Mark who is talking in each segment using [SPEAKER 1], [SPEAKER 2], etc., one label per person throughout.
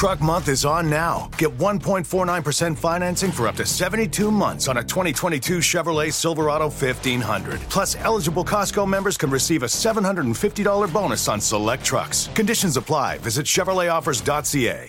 [SPEAKER 1] Truck Month is on now. Get 1.49% financing for up to 72 months on a 2022 Chevrolet Silverado 1500. Plus, eligible Costco members can receive a $750 bonus on select trucks. Conditions apply. Visit ChevroletOffers.ca.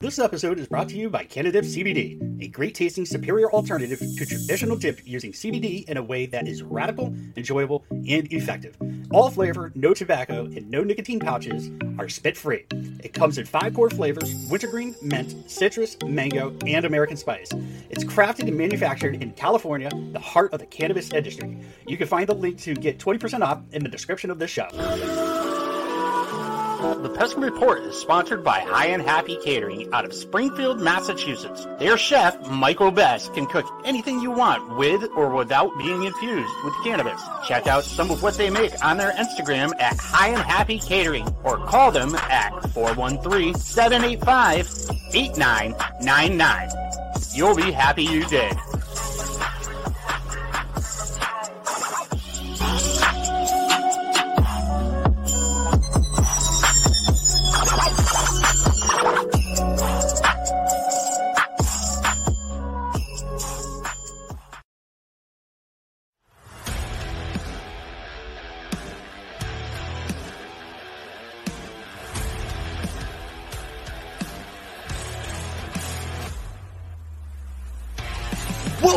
[SPEAKER 2] This episode is brought to you by Cannadip CBD, a great tasting superior alternative to traditional dip using CBD in a way that is radical, enjoyable, and effective. All flavor, no tobacco, and no nicotine pouches are spit free. It comes in five core flavors wintergreen, mint, citrus, mango, and American spice. It's crafted and manufactured in California, the heart of the cannabis industry. You can find the link to get 20% off in the description of this show. The Pesky Report is sponsored by High and Happy Catering out of Springfield, Massachusetts. Their chef, Michael Best, can cook anything you want with or without being infused with cannabis. Check out some of what they make on their Instagram at High and Happy Catering or call them at 413-785-8999. You'll be happy you did.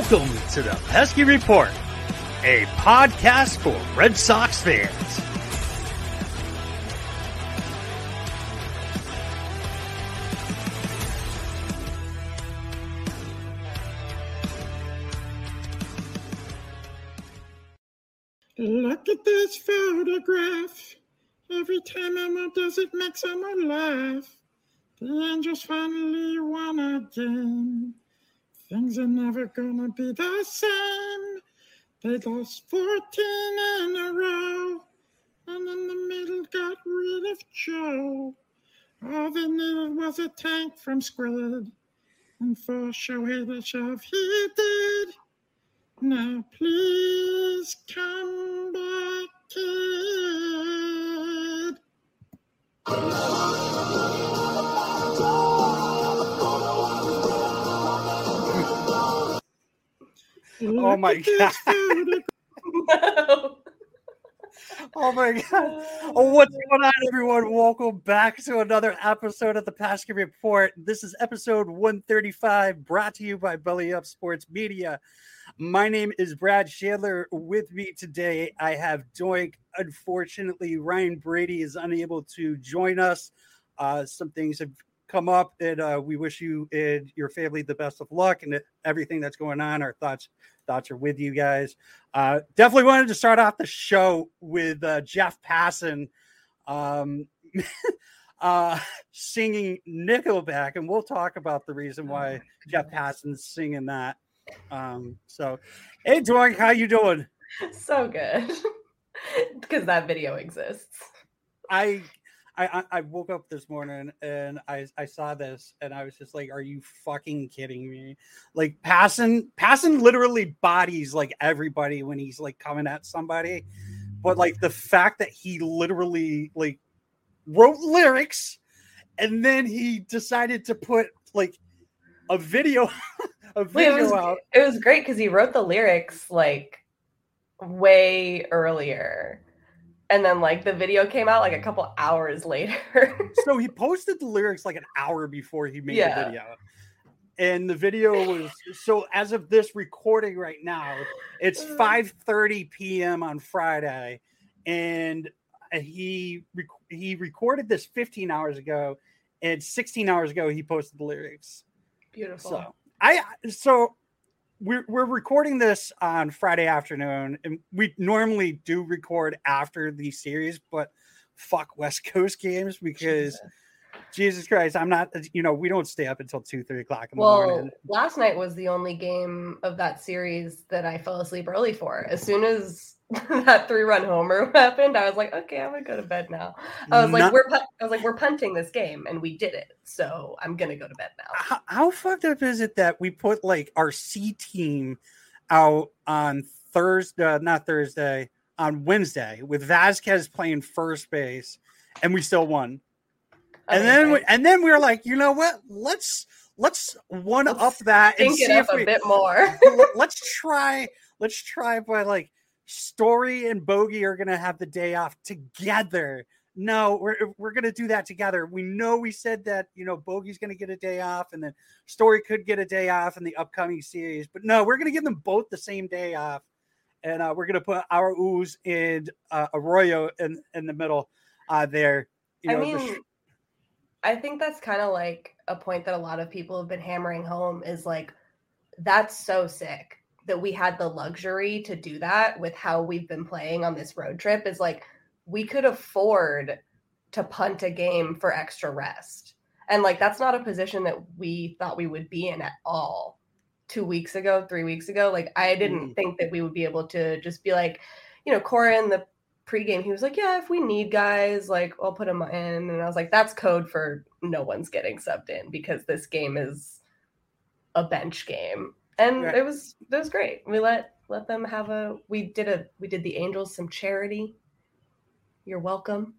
[SPEAKER 2] Welcome to the Pesky Report, a podcast for Red Sox fans.
[SPEAKER 3] Look at this photograph. Every time Emma does it makes someone laugh. The Angels finally won again. Things are never gonna be the same. They lost 14 in a row. And in the middle got rid of Joe. All they needed was a tank from Squid. And for Shohei the shove he did. Now please come back, kid.
[SPEAKER 2] Oh my god. Oh my god. Oh, what's going on, everyone? Welcome back to another episode of the Pesky Report. This is episode 135, brought to you by Belly Up Sports Media. My name is Brad Chandler. With me today, I have Doink. Unfortunately, Ryan Brady is unable to join us. Uh, some things have come up, and uh, we wish you and your family the best of luck and everything that's going on. Our thoughts thoughts are with you guys. Uh, definitely wanted to start off the show with uh, Jeff Passan um, uh, singing Nickelback, and we'll talk about the reason why Jeff Passan's singing that. Um, so, hey, Doink, how you doing?
[SPEAKER 4] so good because that video exists.
[SPEAKER 2] I I, I woke up this morning and I, I saw this and I was just like, "Are you fucking kidding me?" Like Passan Passan literally bodies like everybody when he's like coming at somebody, but like the fact that he literally like wrote lyrics and then he decided to put like a video a video
[SPEAKER 4] Wait, it was,
[SPEAKER 2] out.
[SPEAKER 4] It was great because he wrote the lyrics like way earlier and then like the video came out like a couple hours later.
[SPEAKER 2] so he posted the lyrics like an hour before he made
[SPEAKER 4] Yeah.
[SPEAKER 2] the video. And the video was so as of this recording right now, it's mm. 5 30 p.m. on Friday. And uh, he rec- he recorded this 15 hours ago, and 16 hours ago he posted the lyrics.
[SPEAKER 4] Beautiful.
[SPEAKER 2] So I so we're we're recording this on Friday afternoon, and we normally do record after the series, but fuck West Coast games because Jesus Christ, I'm not. You know, we don't stay up until two, three o'clock in the
[SPEAKER 4] Well,
[SPEAKER 2] morning.
[SPEAKER 4] last night was the only game of that series that I fell asleep early for. As soon as that three run homer happened, I was like, okay, I'm gonna go to bed now. I was like, we're pu- I was like, we're punting this game, and we did it. So I'm gonna go to bed now.
[SPEAKER 2] how, how fucked up is it that we put like our C team out on Thursday, uh, not Thursday, on Wednesday with Vazquez playing first base, and we still won. And then, we, and then we were like, you know what? Let's let's one
[SPEAKER 4] Let's
[SPEAKER 2] up that and see
[SPEAKER 4] it up
[SPEAKER 2] if we
[SPEAKER 4] a bit more.
[SPEAKER 2] let's try let's try by like story and bogey are gonna have the day off together. No we're we're gonna do that together. We know we said that you know bogey's gonna get a day off and then story could get a day off in the upcoming series but no we're gonna give them both the same day off. And uh, we're gonna put Arauz and uh, arroyo in in the middle uh there you
[SPEAKER 4] I
[SPEAKER 2] know
[SPEAKER 4] mean,
[SPEAKER 2] the sh-
[SPEAKER 4] I think that's kind of like a point that a lot of people have been hammering home is like, that's so sick that we had the luxury to do that with how we've been playing on this road trip. Is like, we could afford to punt a game for extra rest. And like, that's not a position that we thought we would be in at all two weeks ago, three weeks ago. Like, I didn't
[SPEAKER 2] Mm.
[SPEAKER 4] think that we would be able to just be like, you know, Corin, the pregame, he was like, "Yeah, if we need guys, like I'll put them in." And I was like, "That's code for no one's getting subbed in because this game is a bench game." And
[SPEAKER 2] Right.
[SPEAKER 4] it was it was great. We let let them have a. We did a we did the Angels some charity. You're welcome.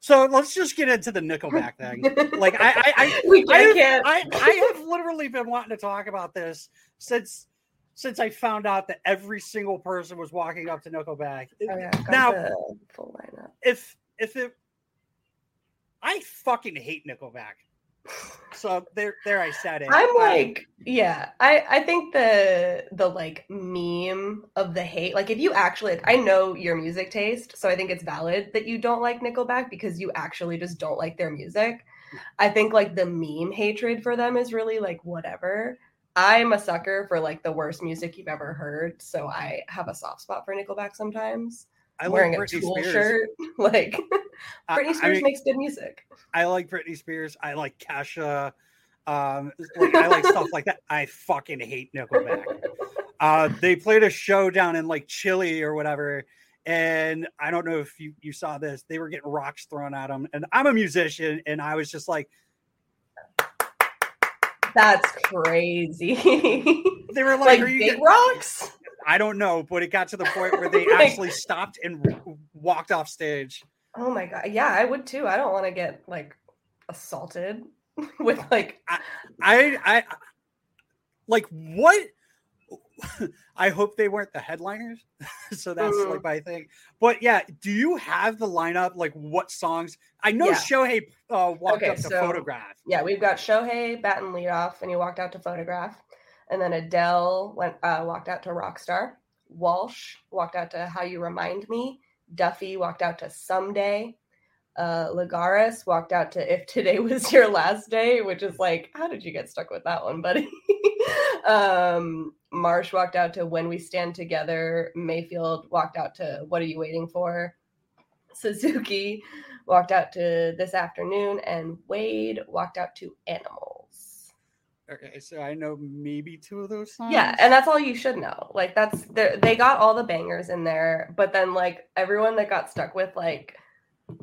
[SPEAKER 2] so let's just get into the nickelback thing like i i, I
[SPEAKER 4] we
[SPEAKER 2] I have,
[SPEAKER 4] can't.
[SPEAKER 2] I, I have literally been wanting to talk about this since since I found out that every single person was walking up to Nickelback.
[SPEAKER 4] Oh, yeah,
[SPEAKER 2] now,
[SPEAKER 4] the full lineup.
[SPEAKER 2] if if it, I fucking hate Nickelback. So there, there I said it.
[SPEAKER 4] I'm
[SPEAKER 2] Uh,
[SPEAKER 4] like, yeah, I I think the the like meme of the hate, like if you actually, I know your music taste, so I think it's valid that you don't like Nickelback because you actually just don't like their music. I think like the meme hatred for them is really like whatever. I'm a sucker for like the worst music you've ever heard, so I have a soft spot for Nickelback sometimes.
[SPEAKER 2] I
[SPEAKER 4] I'm
[SPEAKER 2] like
[SPEAKER 4] wearing a
[SPEAKER 2] Britney
[SPEAKER 4] Tool
[SPEAKER 2] Spears.
[SPEAKER 4] shirt, like
[SPEAKER 2] I-
[SPEAKER 4] Britney
[SPEAKER 2] I
[SPEAKER 4] Spears
[SPEAKER 2] mean,
[SPEAKER 4] makes good music.
[SPEAKER 2] I like Britney Spears. I like Kesha. Um, like, I like stuff like that. I fucking hate Nickelback. Uh, they played a show down in like Chile or whatever, and I don't know if you you saw this. They were getting rocks thrown at them, and I'm a musician, and I was just like,
[SPEAKER 4] That's crazy.
[SPEAKER 2] they were like,
[SPEAKER 4] like
[SPEAKER 2] "Are you?"
[SPEAKER 4] big
[SPEAKER 2] get-"
[SPEAKER 4] rocks.
[SPEAKER 2] I don't know, but it got to the point where they
[SPEAKER 4] Like-
[SPEAKER 2] actually stopped and walked off stage.
[SPEAKER 4] Oh my god. Yeah, I would too. I don't want to get like assaulted with like
[SPEAKER 2] I I like what I hope they weren't the headliners. so that's
[SPEAKER 4] Mhm.
[SPEAKER 2] like my thing. But yeah, do you have the lineup? Like what songs? I know
[SPEAKER 4] Yeah.
[SPEAKER 2] Shohei uh, walked
[SPEAKER 4] Okay,
[SPEAKER 2] up to
[SPEAKER 4] so-
[SPEAKER 2] photograph.
[SPEAKER 4] yeah, we've got Shohei batting leadoff, and he walked out to photograph, and then Adele went uh, walked out to Rockstar. Walsh walked out to How You Remind Me. Duffy walked out to Someday. Uh, walked out to If Today Was Your Last Day, which is like, how did you get stuck with that one, buddy? um, Marsh walked out to When We Stand Together. Mayfield walked out to What Are You Waiting For? Suzuki walked out to This Afternoon, and Wade walked out to Animals.
[SPEAKER 2] Okay, so I know maybe two of those songs.
[SPEAKER 4] Yeah, and that's all you should know. Like that's they they got all the bangers in there, but then like everyone that got stuck with like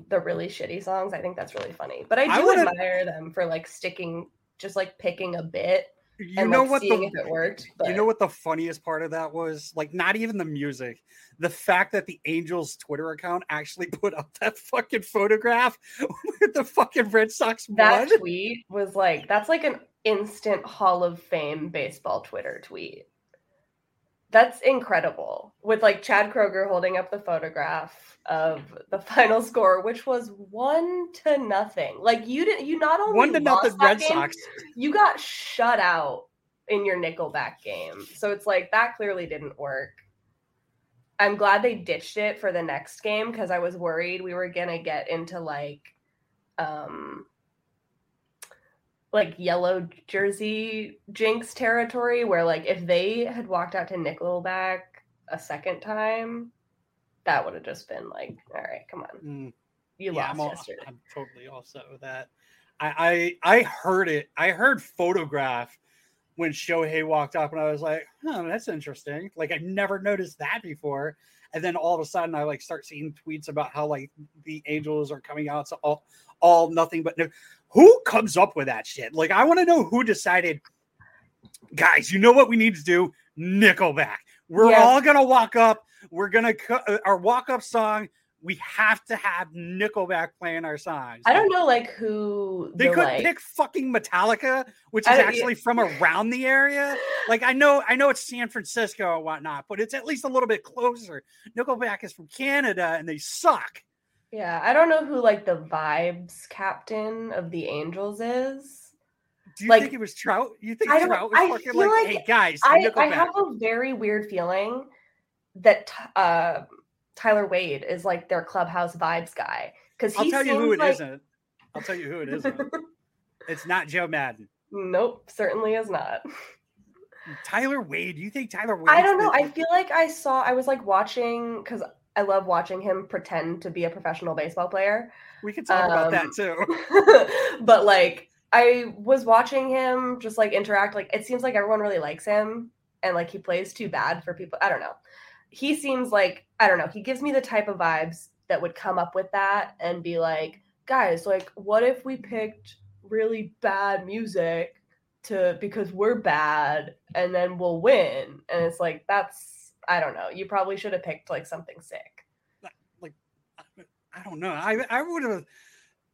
[SPEAKER 4] the really shitty songs, I think that's really funny. But I
[SPEAKER 2] I
[SPEAKER 4] do
[SPEAKER 2] wanna-
[SPEAKER 4] admire them for like sticking, just like picking a bit
[SPEAKER 2] you
[SPEAKER 4] and
[SPEAKER 2] know
[SPEAKER 4] like
[SPEAKER 2] what
[SPEAKER 4] seeing
[SPEAKER 2] the
[SPEAKER 4] if it worked. But
[SPEAKER 2] you know what the funniest part of that was? Like, not even the music. The fact that the Angels Twitter account actually put up that fucking photograph with the fucking Red Sox
[SPEAKER 4] that
[SPEAKER 2] blood.
[SPEAKER 4] tweet was like that's like an instant Hall of Fame baseball Twitter tweet. That's incredible. With like Chad Kroeger holding up the photograph of the final score, which was one to nothing. Like you didn't you not only
[SPEAKER 2] One to nothing Red
[SPEAKER 4] game,
[SPEAKER 2] Sox.
[SPEAKER 4] you got shut out in your Nickelback game. So it's like that clearly didn't work. I'm glad they ditched it for the next game because I was worried we were gonna get into like um like yellow jersey jinx territory where like if they had walked out to Nickelback a second time, that would have just been like, all right, come on.
[SPEAKER 2] Mm.
[SPEAKER 4] You
[SPEAKER 2] Yeah,
[SPEAKER 4] lost
[SPEAKER 2] I'm, all,
[SPEAKER 4] yesterday.
[SPEAKER 2] I'm totally all set with that. I, I I heard it. I heard photograph when Shohei walked up, and I was like, "Oh, that's interesting." Like I've never noticed that before. And then all of a sudden, I like start seeing tweets about how like the Angels are coming out to all all nothing but no. Who comes up with that shit? Like I want to know who decided. Guys, you know what we need to do? Nickelback. We're
[SPEAKER 4] Yeah.
[SPEAKER 2] all gonna walk up. We're gonna cut uh, our walk up song. We have to have Nickelback playing our songs.
[SPEAKER 4] I don't know like who
[SPEAKER 2] They could
[SPEAKER 4] like,
[SPEAKER 2] pick fucking Metallica, which is actually from around the area. Like I know, I know it's San Francisco and whatnot, but it's at least a little bit closer. Nickelback is from Canada and they suck.
[SPEAKER 4] Yeah, I don't know who like the vibes captain of the Angels is.
[SPEAKER 2] Do you
[SPEAKER 4] Like,
[SPEAKER 2] think it was Trout? You think
[SPEAKER 4] I
[SPEAKER 2] Trout was
[SPEAKER 4] I
[SPEAKER 2] fucking like,
[SPEAKER 4] like
[SPEAKER 2] hey guys,
[SPEAKER 4] I, I have a very weird feeling that uh, Tyler Wade is like their clubhouse vibes guy because
[SPEAKER 2] I'll tell you who it
[SPEAKER 4] like,
[SPEAKER 2] not I'll tell you who it isn't. it's not Joe Maddon.
[SPEAKER 4] Nope, certainly is not.
[SPEAKER 2] Tyler Wade. Do you think Tyler Wade?
[SPEAKER 4] I don't know. I feel like I saw. I was like watching because I love watching him pretend to be a professional baseball player.
[SPEAKER 2] we could talk about that
[SPEAKER 4] um,
[SPEAKER 2] too.
[SPEAKER 4] but like I was watching him just like interact. Like it seems like everyone really likes him, and like he plays too bad for people. I don't know. He seems like I don't know. He gives me the type of vibes that would come up with that and be like, guys, like, what if we picked really bad music to because we're bad and then we'll win? And it's like that's I don't know. You probably should have picked like something sick.
[SPEAKER 2] Like I don't know. I I would have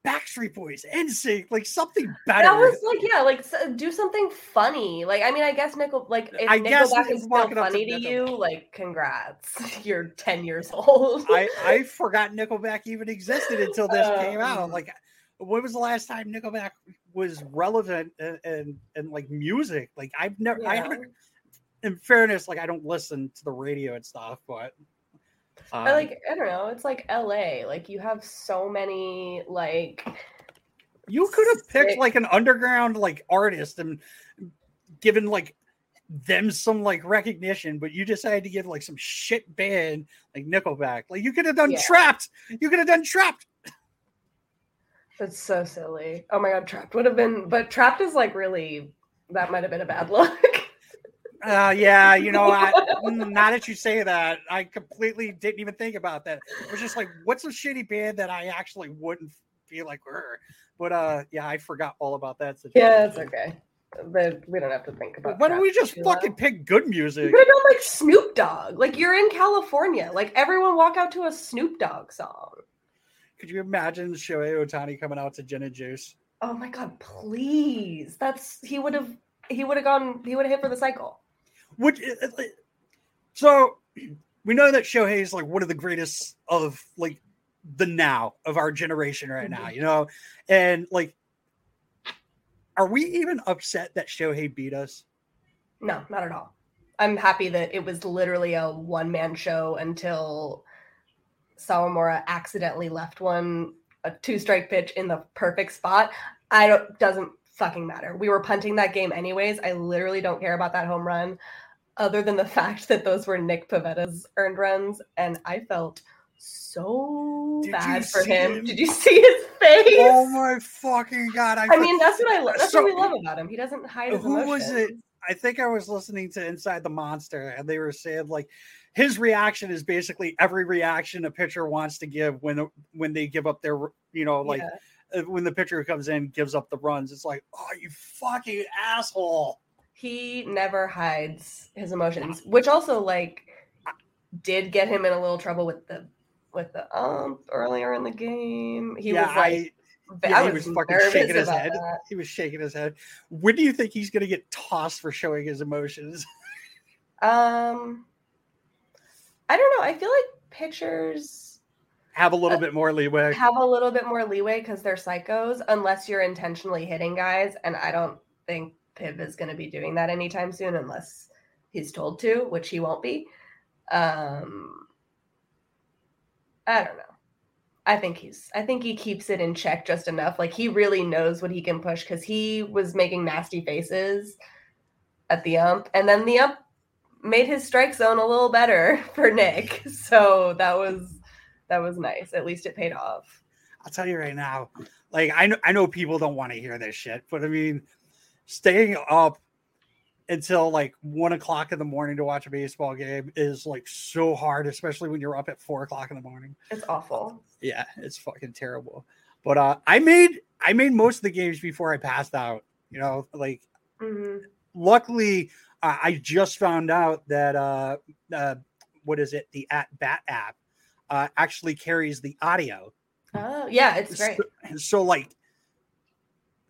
[SPEAKER 2] Backstreet Boys, NSYNC, like something better.
[SPEAKER 4] That was like, yeah, like do something funny. Like, I mean, I guess Nickel, like, if
[SPEAKER 2] I
[SPEAKER 4] Nickelback is still
[SPEAKER 2] up to
[SPEAKER 4] funny to, you, like, congrats, you're ten years old.
[SPEAKER 2] I I forgot Nickelback even existed until this came out.
[SPEAKER 4] Um,
[SPEAKER 2] Like, when was the last time Nickelback was relevant and and, and like music? Like, I've never. I haven't. In fairness, like I don't listen to the radio and stuff, but.
[SPEAKER 4] I
[SPEAKER 2] um,
[SPEAKER 4] like, I don't know. It's like L.A. Like, you have so many like.
[SPEAKER 2] You could have picked like an underground like artist and given like them some like recognition, but you decided to give like some shit band like Nickelback. Like you could have done
[SPEAKER 4] Yeah.
[SPEAKER 2] Trapt. You could have done Trapt.
[SPEAKER 4] That's so silly. Oh my god, Trapt would have been, but Trapt is like really. That might have been a bad look.
[SPEAKER 2] Uh, yeah, you know, I, mm, now that you say that, I completely didn't even think about that. It was just like, what's a shitty band that I actually wouldn't feel like, "Grr." but uh, yeah, I forgot all about that situation.
[SPEAKER 4] yeah, it's okay. But we don't have to think about. It.
[SPEAKER 2] Why don't we just fucking pick good music?
[SPEAKER 4] You could have done like Snoop Dogg. Like you're in California. Like everyone walk out to a Snoop Dogg song.
[SPEAKER 2] Could you imagine Shohei Ohtani coming out to Gin and Juice?
[SPEAKER 4] Oh my god, please. That's he would have he would have gone he would have hit for the cycle.
[SPEAKER 2] Which so we know that Shohei is like one of the greatest of like the now of our generation right now, mm-hmm. you know, and like, are we even upset that Shohei beat us?
[SPEAKER 4] No, not at all. I'm happy that it was literally a one man show until Sawamura accidentally left one a two strike pitch in the perfect spot. I don't doesn't fucking matter. We were punting that game anyways. I literally don't care about that home run, other than the fact that those were Nick Pivetta's earned runs, and I felt so
[SPEAKER 2] Did
[SPEAKER 4] bad for him.
[SPEAKER 2] him?
[SPEAKER 4] Did you see his face?
[SPEAKER 2] Oh my fucking god!
[SPEAKER 4] I mean, that's what I love. That's
[SPEAKER 2] So-
[SPEAKER 4] what we love about him. He doesn't hide his
[SPEAKER 2] who
[SPEAKER 4] emotions.
[SPEAKER 2] was it? I think I was listening to Inside the Monster, and they were saying like his reaction is basically every reaction a pitcher wants to give when when they give up their you know like
[SPEAKER 4] Yeah.
[SPEAKER 2] When the pitcher comes in gives up the runs. It's like oh you fucking asshole.
[SPEAKER 4] he never hides his emotions which also like did get him in a little trouble with the with the ump earlier in the game he
[SPEAKER 2] yeah,
[SPEAKER 4] was like
[SPEAKER 2] I,
[SPEAKER 4] I,
[SPEAKER 2] yeah, he
[SPEAKER 4] was,
[SPEAKER 2] was fucking shaking his head.
[SPEAKER 4] that.
[SPEAKER 2] He was shaking his head. When do you think he's going to get tossed for showing his emotions?
[SPEAKER 4] um i don't know i feel like pitchers
[SPEAKER 2] Have a little
[SPEAKER 4] Uh,
[SPEAKER 2] bit more leeway.
[SPEAKER 4] have a little bit more leeway because they're psychos unless you're intentionally hitting guys and i don't think piv is going to be doing that anytime soon unless he's told to which he won't be. Um i don't know. I think he's i think he keeps it in check just enough. Like he really knows what he can push because he was making nasty faces at the ump and then the ump made his strike zone a little better for nick. So that was that was nice at least it paid off
[SPEAKER 2] I'll tell you right now, like I know I know people don't want to hear this shit, but I mean, staying up until like one o'clock in the morning to watch a baseball game is like so hard, especially when you're up at four o'clock in the morning.
[SPEAKER 4] It's awful.
[SPEAKER 2] Yeah, it's fucking terrible. But uh I made I made most of the games before I passed out. You know, like
[SPEAKER 4] Mhm.
[SPEAKER 2] luckily uh, I just found out that uh, uh what is it? The at bat app uh actually carries the audio.
[SPEAKER 4] Oh, yeah, it's great.
[SPEAKER 2] So, so, like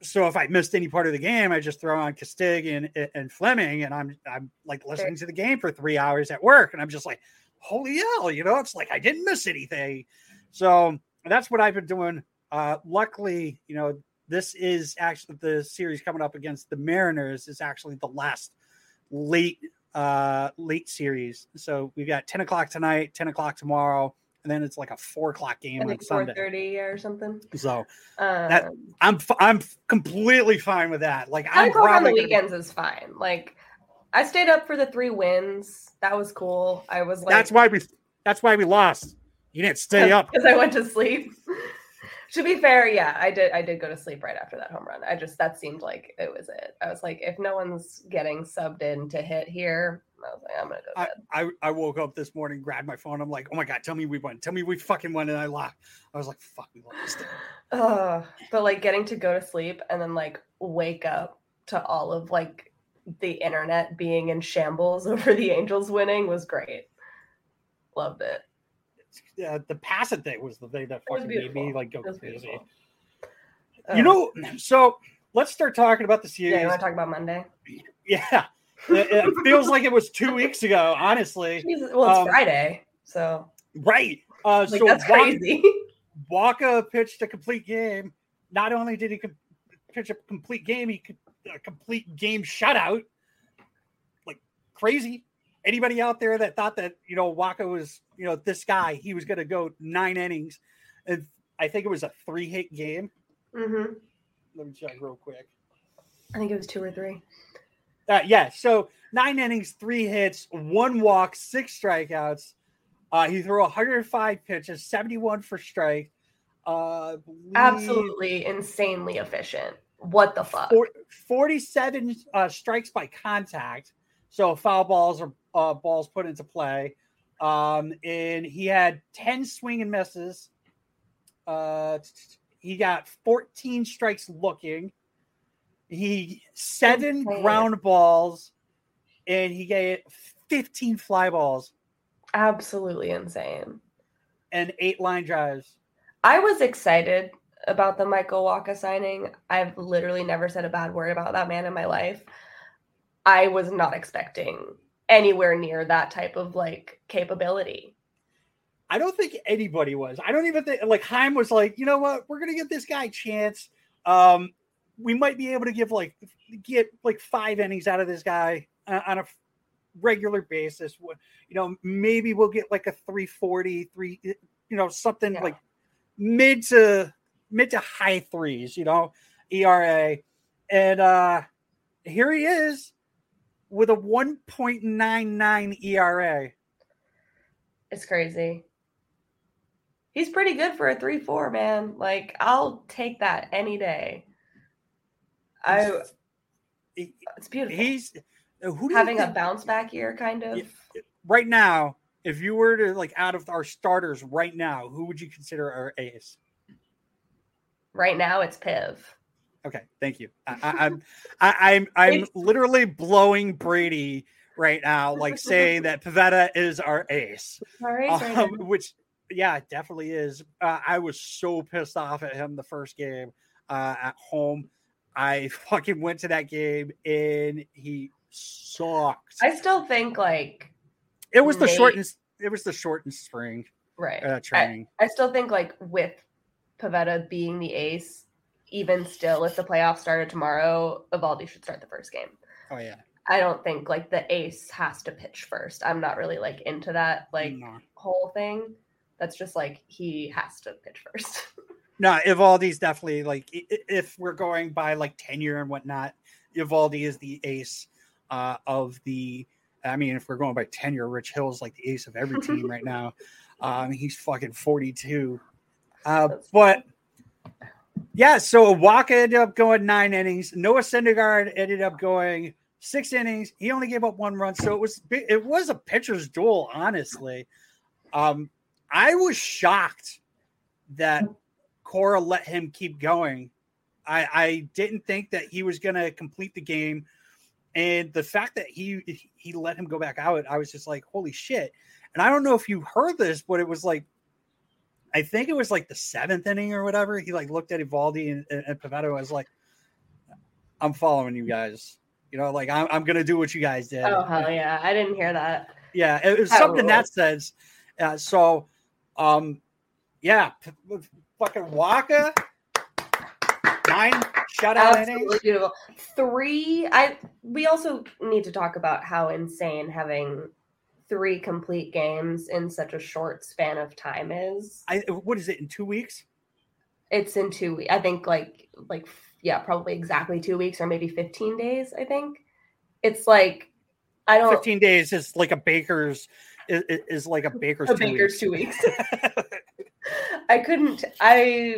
[SPEAKER 2] so if I missed any part of the game, I just throw on Castig and and Flemming and I'm I'm like listening to the game for three hours at work and I'm just like, holy hell, you know, it's like I didn't miss anything. So that's what I've been doing. Uh luckily, you know, this is actually the series coming up against the Mariners is actually the last late uh late series. So we've got 10 o'clock tonight, 10 o'clock tomorrow, then it's like a four o'clock game on Sunday.
[SPEAKER 4] thirty or something.
[SPEAKER 2] So
[SPEAKER 4] Um,
[SPEAKER 2] I'm I'm completely fine with that. Like I'm
[SPEAKER 4] o'clock on the
[SPEAKER 2] probably gonna-
[SPEAKER 4] weekends is fine. Like I stayed up for the three wins. That was cool. I was like,
[SPEAKER 2] that's why we that's why we lost. You didn't stay up.
[SPEAKER 4] because I went to sleep. to be fair, yeah, I did. I did go to sleep right after that home run. I just that seemed like it was it. I was like, if no one's getting subbed in to hit here, I was like, I'm gonna go to
[SPEAKER 2] I. I, I woke up this morning, grabbed my phone. I'm like, oh my god, tell me we won. Tell me we fucking won, and I laughed. I was like, fuck, we lost.
[SPEAKER 4] Ugh. but like getting to go to sleep and then like wake up to all of like the internet being in shambles over the Angels winning was great. Loved it.
[SPEAKER 2] Yeah, the Passan thing was the thing that fucking made me like go crazy. You know, so let's start talking about the
[SPEAKER 4] yeah,
[SPEAKER 2] series.
[SPEAKER 4] you want to talk about Monday?
[SPEAKER 2] Yeah, it, it feels like it was two weeks ago. Honestly,
[SPEAKER 4] Jesus, Well, it's
[SPEAKER 2] Um,
[SPEAKER 4] Friday, so
[SPEAKER 2] right? Uh,
[SPEAKER 4] like
[SPEAKER 2] so
[SPEAKER 4] that's
[SPEAKER 2] Wa-
[SPEAKER 4] crazy.
[SPEAKER 2] Wacha pitched a complete game. Not only did he com- pitch a complete game, he could a complete game shutout. Like crazy. Anybody out there that thought that you know Wacha was you know this guy, he was going to go nine innings, and I think it was a three hit game.
[SPEAKER 4] hmm
[SPEAKER 2] Let me check real quick.
[SPEAKER 4] I think it was two or three.
[SPEAKER 2] Uh, yeah, so nine innings, three hits, one walk, six strikeouts. Uh, he threw 105 pitches, 71 for strike. Uh,
[SPEAKER 4] Absolutely insanely efficient. What the fuck?
[SPEAKER 2] Four- 47 uh, strikes by contact. So foul balls or uh, balls put into play. Um, and he had 10 swing and misses. Uh, he got 14 strikes looking. He seven ground balls and he gave 15 fly balls
[SPEAKER 4] Absolutely insane.
[SPEAKER 2] and eight line drives.
[SPEAKER 4] I was excited about the Michael Wacha signing. I've literally never said a bad word about that man in my life. I was not expecting anywhere near that type of like capability.
[SPEAKER 2] I don't think anybody was. I don't even think like Chaim was like, you know what, we're gonna give this guy a chance. Um, we might be able to give like get like five innings out of this guy uh, on a regular basis. You know, maybe we'll get like a 340, three, you know, something
[SPEAKER 4] Yeah.
[SPEAKER 2] like mid to mid to high threes, you know, ERA. And uh here he is with a 1.99 ERA.
[SPEAKER 4] It's crazy. He's pretty good for a 3 4, man. Like, I'll take that any day. I, it's beautiful.
[SPEAKER 2] he's who do you
[SPEAKER 4] having a bounce back year, kind of.
[SPEAKER 2] Right now, if you were to like out of our starters right now, who would you consider our ace?
[SPEAKER 4] Right now, it's Piv.
[SPEAKER 2] Okay, thank you. I, I, I'm I, I'm I'm literally blowing Brady right now, like saying that Pivetta is our ace,
[SPEAKER 4] right,
[SPEAKER 2] um, which yeah, it definitely is. Uh, I was so pissed off at him the first game uh, at home. I fucking went to that game and he sucked.
[SPEAKER 4] I still think like
[SPEAKER 2] it was the
[SPEAKER 4] Nate-
[SPEAKER 2] shortened. It was the shortened spring
[SPEAKER 4] right.
[SPEAKER 2] uh, training.
[SPEAKER 4] I still think like with Pivetta being the ace, even still, if the playoffs started tomorrow, Eovaldi should start the first game.
[SPEAKER 2] oh yeah.
[SPEAKER 4] I don't think like the ace has to pitch first. I'm not really like into that like
[SPEAKER 2] no.
[SPEAKER 4] whole thing. That's just like he has to pitch first.
[SPEAKER 2] No, Eovaldi's definitely like if we're going by like tenure and whatnot, Eovaldi is the ace uh, of the. I mean, if we're going by tenure, Rich Hill's like the ace of every team right now. Um, he's fucking forty two. Uh, but Yeah, so Wacha ended up going nine innings. Noah Syndergaard ended up going six innings. He only gave up one run, so it was it was a pitcher's duel. Honestly, um, I was shocked that Cora let him keep going. I, I didn't think that he was going to complete the game, and the fact that he he let him go back out, I was just like, holy shit! And I don't know if you heard this, but it was like I think it was like the seventh inning or whatever. He like looked at Eovaldi and, and, and Pivetta was like, I'm following you guys. You know, like I'm, I'm gonna do what you guys did.
[SPEAKER 4] Oh hell yeah! I didn't hear that.
[SPEAKER 2] Yeah, it was something that says. Uh, so, um, yeah, fucking Wacha, nine shutout
[SPEAKER 4] Absolutely
[SPEAKER 2] innings.
[SPEAKER 4] beautiful. Three. I. We also need to talk about how insane having three complete games in such a short span of time is.
[SPEAKER 2] I what is it in two weeks?
[SPEAKER 4] It's in two weeks. I think like like yeah, probably exactly two weeks or maybe fifteen days. I think it's like I don't.
[SPEAKER 2] Fifteen days is like a baker's is, is like a baker's
[SPEAKER 4] a
[SPEAKER 2] two
[SPEAKER 4] baker's
[SPEAKER 2] weeks.
[SPEAKER 4] two weeks. I couldn't. I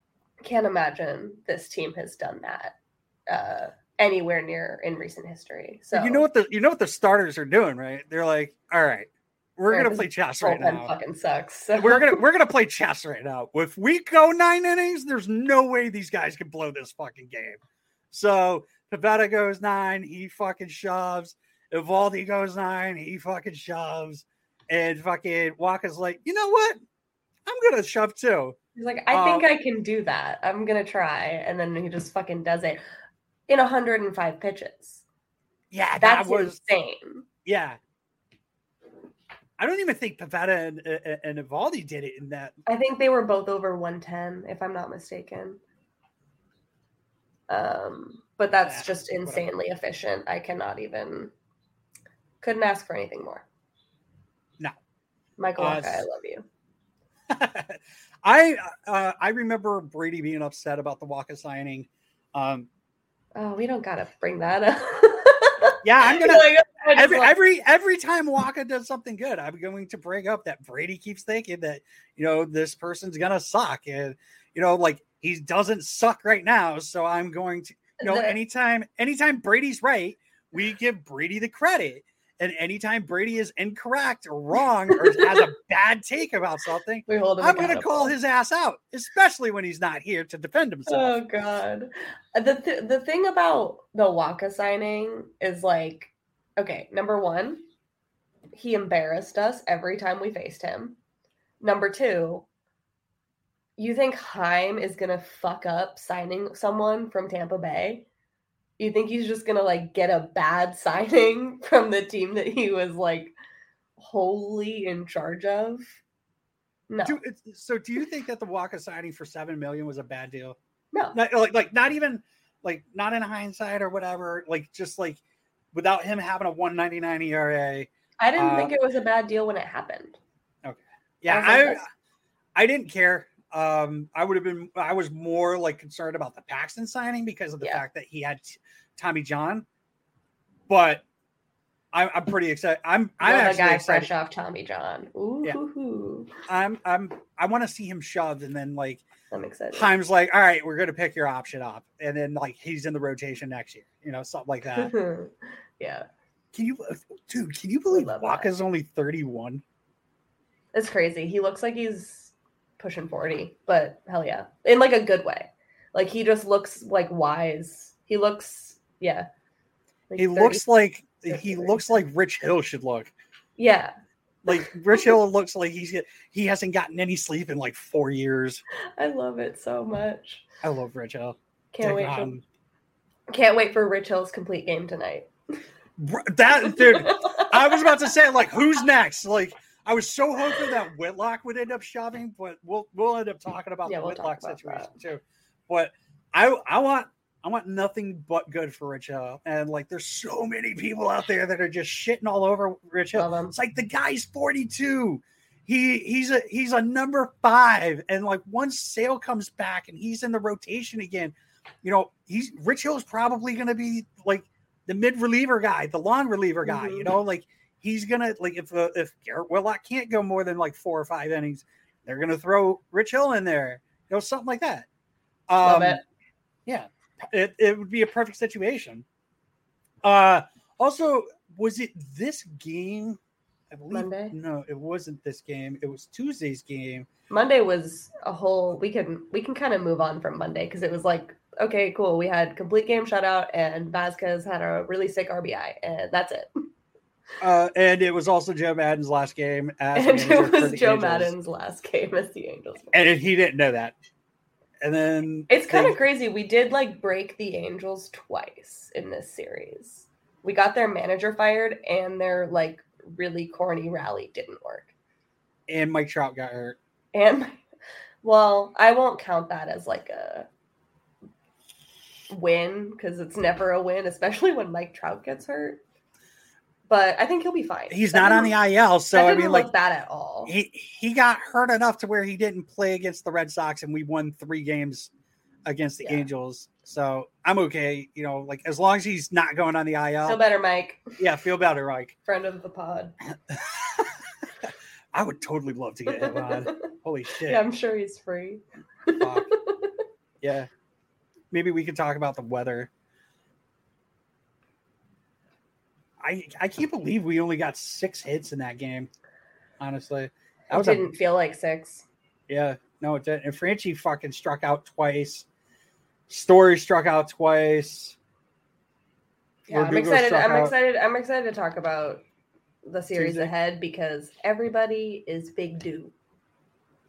[SPEAKER 4] Can't imagine this team has done that uh, anywhere near in recent history. So
[SPEAKER 2] you know what the you know what the starters are doing, right? They're like, all right, we're gonna play chess right now.
[SPEAKER 4] fucking sucks. So.
[SPEAKER 2] we're gonna we're gonna play chess right now. If we go nine innings, there's no way these guys can blow this fucking game. So Pivetta goes nine, he fucking shoves. Eovaldi goes nine, he fucking shoves. And fucking Wacha's like, you know what? I'm gonna shove too.
[SPEAKER 4] He's like, I think
[SPEAKER 2] Um,
[SPEAKER 4] I can do that. I'm gonna try, and then he just fucking does it in 105 pitches.
[SPEAKER 2] Yeah,
[SPEAKER 4] that's that
[SPEAKER 2] was
[SPEAKER 4] insane.
[SPEAKER 2] yeah. I don't even think Pivetta and, and, and Eovaldi did it in that.
[SPEAKER 4] I think they were both over 110, if I'm not mistaken. Um, but that's
[SPEAKER 2] Yeah,
[SPEAKER 4] just
[SPEAKER 2] whatever.
[SPEAKER 4] insanely efficient. I cannot even couldn't ask for anything more.
[SPEAKER 2] No.
[SPEAKER 4] Michael
[SPEAKER 2] Uh,
[SPEAKER 4] Wacha, I love you.
[SPEAKER 2] I uh, I remember Brady being upset about the Wacha signing. Um,
[SPEAKER 4] Oh, we don't gotta bring that up.
[SPEAKER 2] yeah, I'm gonna
[SPEAKER 4] Like,
[SPEAKER 2] every
[SPEAKER 4] like-
[SPEAKER 2] every every time Wacha does something good, I'm going to bring up that Brady keeps thinking that you know this person's gonna suck, and you know like he doesn't suck right now. So I'm going to you know
[SPEAKER 4] The-
[SPEAKER 2] anytime anytime Brady's right, we give Brady the credit. And anytime Brady is incorrect or wrong or has a bad take about something,
[SPEAKER 4] we hold him
[SPEAKER 2] I'm going to call his ass out, especially when he's not here to defend himself.
[SPEAKER 4] Oh god. Uh, The th- the thing about the Wacha signing is like okay, number 1, he embarrassed us every time we faced him. Number 2, you think Chaim is going to fuck up signing someone from Tampa Bay? You think he's just going to like get a bad signing from the team that he was like wholly in charge of? No.
[SPEAKER 2] Do, so, do you think that the Wacha signing for seven million was a bad deal?
[SPEAKER 4] No.
[SPEAKER 2] Not, like, like not even like not in hindsight or whatever. Like, just like without him having a one ninety nine ERA.
[SPEAKER 4] I didn't
[SPEAKER 2] uh,
[SPEAKER 4] think it was a bad deal when it happened. Okay.
[SPEAKER 2] Yeah,
[SPEAKER 4] I like,
[SPEAKER 2] I I didn't care. Um, I would have been. I was more like concerned about the Paxton signing because of the
[SPEAKER 4] Yeah.
[SPEAKER 2] fact that he had T- Tommy John. But I'm, I'm pretty excited. I'm I'm
[SPEAKER 4] a
[SPEAKER 2] actually
[SPEAKER 4] guy
[SPEAKER 2] excited.
[SPEAKER 4] fresh off Tommy John. Ooh,
[SPEAKER 2] Yeah.
[SPEAKER 4] hoo, hoo.
[SPEAKER 2] I'm I'm I want to see him shoved and then like
[SPEAKER 4] I'm excited.
[SPEAKER 2] Time's like, all right, we're gonna pick your option up, and then like he's in the rotation next year, you know, something like that.
[SPEAKER 4] yeah,
[SPEAKER 2] can you, dude? Can you believe
[SPEAKER 4] love that.
[SPEAKER 2] Wacha's only thirty one?
[SPEAKER 4] it's crazy. He looks like he's pushing 40, but hell yeah. In like a good way. Like he just looks like wise. He looks yeah. like
[SPEAKER 2] He
[SPEAKER 4] 30
[SPEAKER 2] looks like he looks like Rich Hill should look.
[SPEAKER 4] Yeah.
[SPEAKER 2] Like Rich Hill looks like he's he hasn't gotten any sleep in like four years.
[SPEAKER 4] I love it so much.
[SPEAKER 2] I love Rich Hill.
[SPEAKER 4] Can't
[SPEAKER 2] Take
[SPEAKER 4] wait for can't wait for Rich Hill's complete game tonight.
[SPEAKER 2] That dude, I was about to say like who's next? Like I was so hoping that Whitlock would end up shoving, but we'll we'll end up talking about
[SPEAKER 4] Yeah,
[SPEAKER 2] the
[SPEAKER 4] we'll
[SPEAKER 2] Whitlock
[SPEAKER 4] about
[SPEAKER 2] situation
[SPEAKER 4] that.
[SPEAKER 2] too. But I I want I want nothing but good for Rich Hill. And like there's so many people out there that are just shitting all over Rich Hill. It's like the guy's 42. He he's a he's a number five. And like once Sale comes back and he's in the rotation again, you know, he's Rich Hill's probably gonna be like the mid reliever guy, the long reliever guy, you
[SPEAKER 4] Mhm.
[SPEAKER 2] know, like he's gonna like if uh, if Garrett Whitlock can't go more than like four or five innings, they're gonna throw Rich Hill in there, you know, something like that.
[SPEAKER 4] Love
[SPEAKER 2] Um,
[SPEAKER 4] it.
[SPEAKER 2] yeah, it, it would be a perfect situation. Uh also, was it this game? I believe
[SPEAKER 4] Monday?
[SPEAKER 2] no, it wasn't this game. It was Tuesday's game.
[SPEAKER 4] Monday was a whole we can we can kind of move on from Monday because it was like okay cool we had complete game shutout and Vazquez had a really sick RBI and that's it
[SPEAKER 2] Uh, and it was also Joe Maddon's last game as
[SPEAKER 4] and it was Joe
[SPEAKER 2] Angels.
[SPEAKER 4] Maddon's last game as the Angels.
[SPEAKER 2] and he didn't know that. And then
[SPEAKER 4] It's kind
[SPEAKER 2] they-
[SPEAKER 4] of crazy. We did like break the Angels twice in this series. We got their manager fired and their like really corny rally didn't work.
[SPEAKER 2] and Mike Trout got hurt.
[SPEAKER 4] And well, I won't count that as like a win because it's never a win, especially when Mike Trout gets hurt. But I think he'll be fine.
[SPEAKER 2] He's
[SPEAKER 4] That
[SPEAKER 2] not on the IL, so I mean,
[SPEAKER 4] look
[SPEAKER 2] like
[SPEAKER 4] bad at all.
[SPEAKER 2] he he got hurt enough to where he didn't play against the Red Sox, and we won three games against the
[SPEAKER 4] Yeah.
[SPEAKER 2] Angels. So I'm okay, you know, like as long as he's not going on the IL.
[SPEAKER 4] Feel better, Mike,
[SPEAKER 2] yeah, feel better, Mike.
[SPEAKER 4] friend of the pod.
[SPEAKER 2] I would totally love to get him on. Holy shit!
[SPEAKER 4] yeah, I'm sure he's free.
[SPEAKER 2] Fuck. Yeah. Maybe we could talk about the weather. I I can't believe we only got six hits in that game. Honestly, that
[SPEAKER 4] It
[SPEAKER 2] was a,
[SPEAKER 4] didn't feel like six.
[SPEAKER 2] yeah. No, it didn't. And Franchy fucking struck out twice. Story struck out twice.
[SPEAKER 4] Yeah, I'm excited. I'm
[SPEAKER 2] out.
[SPEAKER 4] excited. I'm excited to talk about the series
[SPEAKER 2] Tuesday.
[SPEAKER 4] ahead because everybody is big due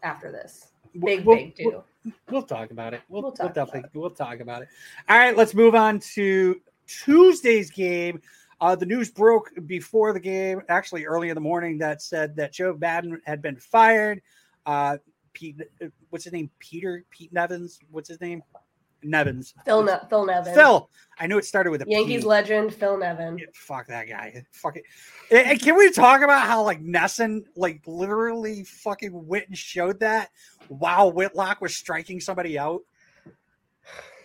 [SPEAKER 4] after this.
[SPEAKER 2] We'll-
[SPEAKER 4] Big
[SPEAKER 2] we'll-
[SPEAKER 4] big due.
[SPEAKER 2] We'll talk about it. We'll,
[SPEAKER 4] We'll
[SPEAKER 2] we'll,
[SPEAKER 4] talk about
[SPEAKER 2] definitely we'll talk about it. All right, let's move on to Tuesday's game. Uh, the news broke before the game, actually early in the morning, that said that Joe Maddon had been fired. Uh, Pete, what's his name? Peter Pete Nevins. What's his name? Nevins.
[SPEAKER 4] Phil ne- Phil Nevin.
[SPEAKER 2] Phil. I knew it started with a
[SPEAKER 4] Yankees legend Phil Nevin.
[SPEAKER 2] Yeah, fuck that guy. Fuck it. And- and can we talk about how like NESN like literally fucking went and showed that while Whitlock was striking somebody out?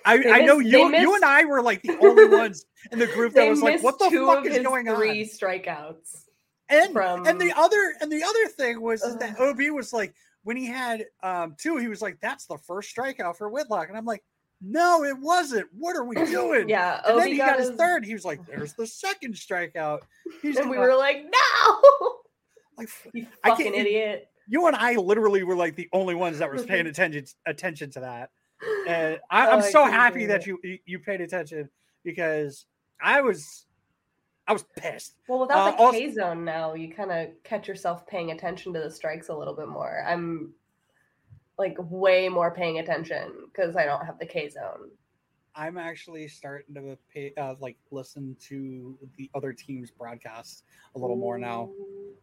[SPEAKER 2] I,
[SPEAKER 4] They
[SPEAKER 2] I know
[SPEAKER 4] missed-
[SPEAKER 2] you you and I were like the only ones in the group that was like, what the fuck is going
[SPEAKER 4] three
[SPEAKER 2] on?
[SPEAKER 4] strikeouts.
[SPEAKER 2] And
[SPEAKER 4] from-
[SPEAKER 2] and the other and the other thing was that OB was like when he had um two, he was like, That's the first strikeout for Whitlock. And I'm like, No, it wasn't. What are we doing?
[SPEAKER 4] Yeah,
[SPEAKER 2] And then he
[SPEAKER 4] got
[SPEAKER 2] got his
[SPEAKER 4] his-
[SPEAKER 2] third. He was like, "There's the second strikeout." He's
[SPEAKER 4] And we were like, no,
[SPEAKER 2] like,
[SPEAKER 4] you
[SPEAKER 2] I
[SPEAKER 4] fucking
[SPEAKER 2] can't-
[SPEAKER 4] idiot.
[SPEAKER 2] you and I literally were like the only ones that was paying attention attention to that. And I, I'm
[SPEAKER 4] Oh,
[SPEAKER 2] so happy that you- you paid attention because I was I was pissed.
[SPEAKER 4] Well, without
[SPEAKER 2] Uh,
[SPEAKER 4] the
[SPEAKER 2] also-
[SPEAKER 4] K zone now, you kind of catch yourself paying attention to the strikes a little bit more. I'm like way more paying attention because I don't have the K zone.
[SPEAKER 2] I'm actually starting to pay uh, like listen to the other teams' broadcasts a little more now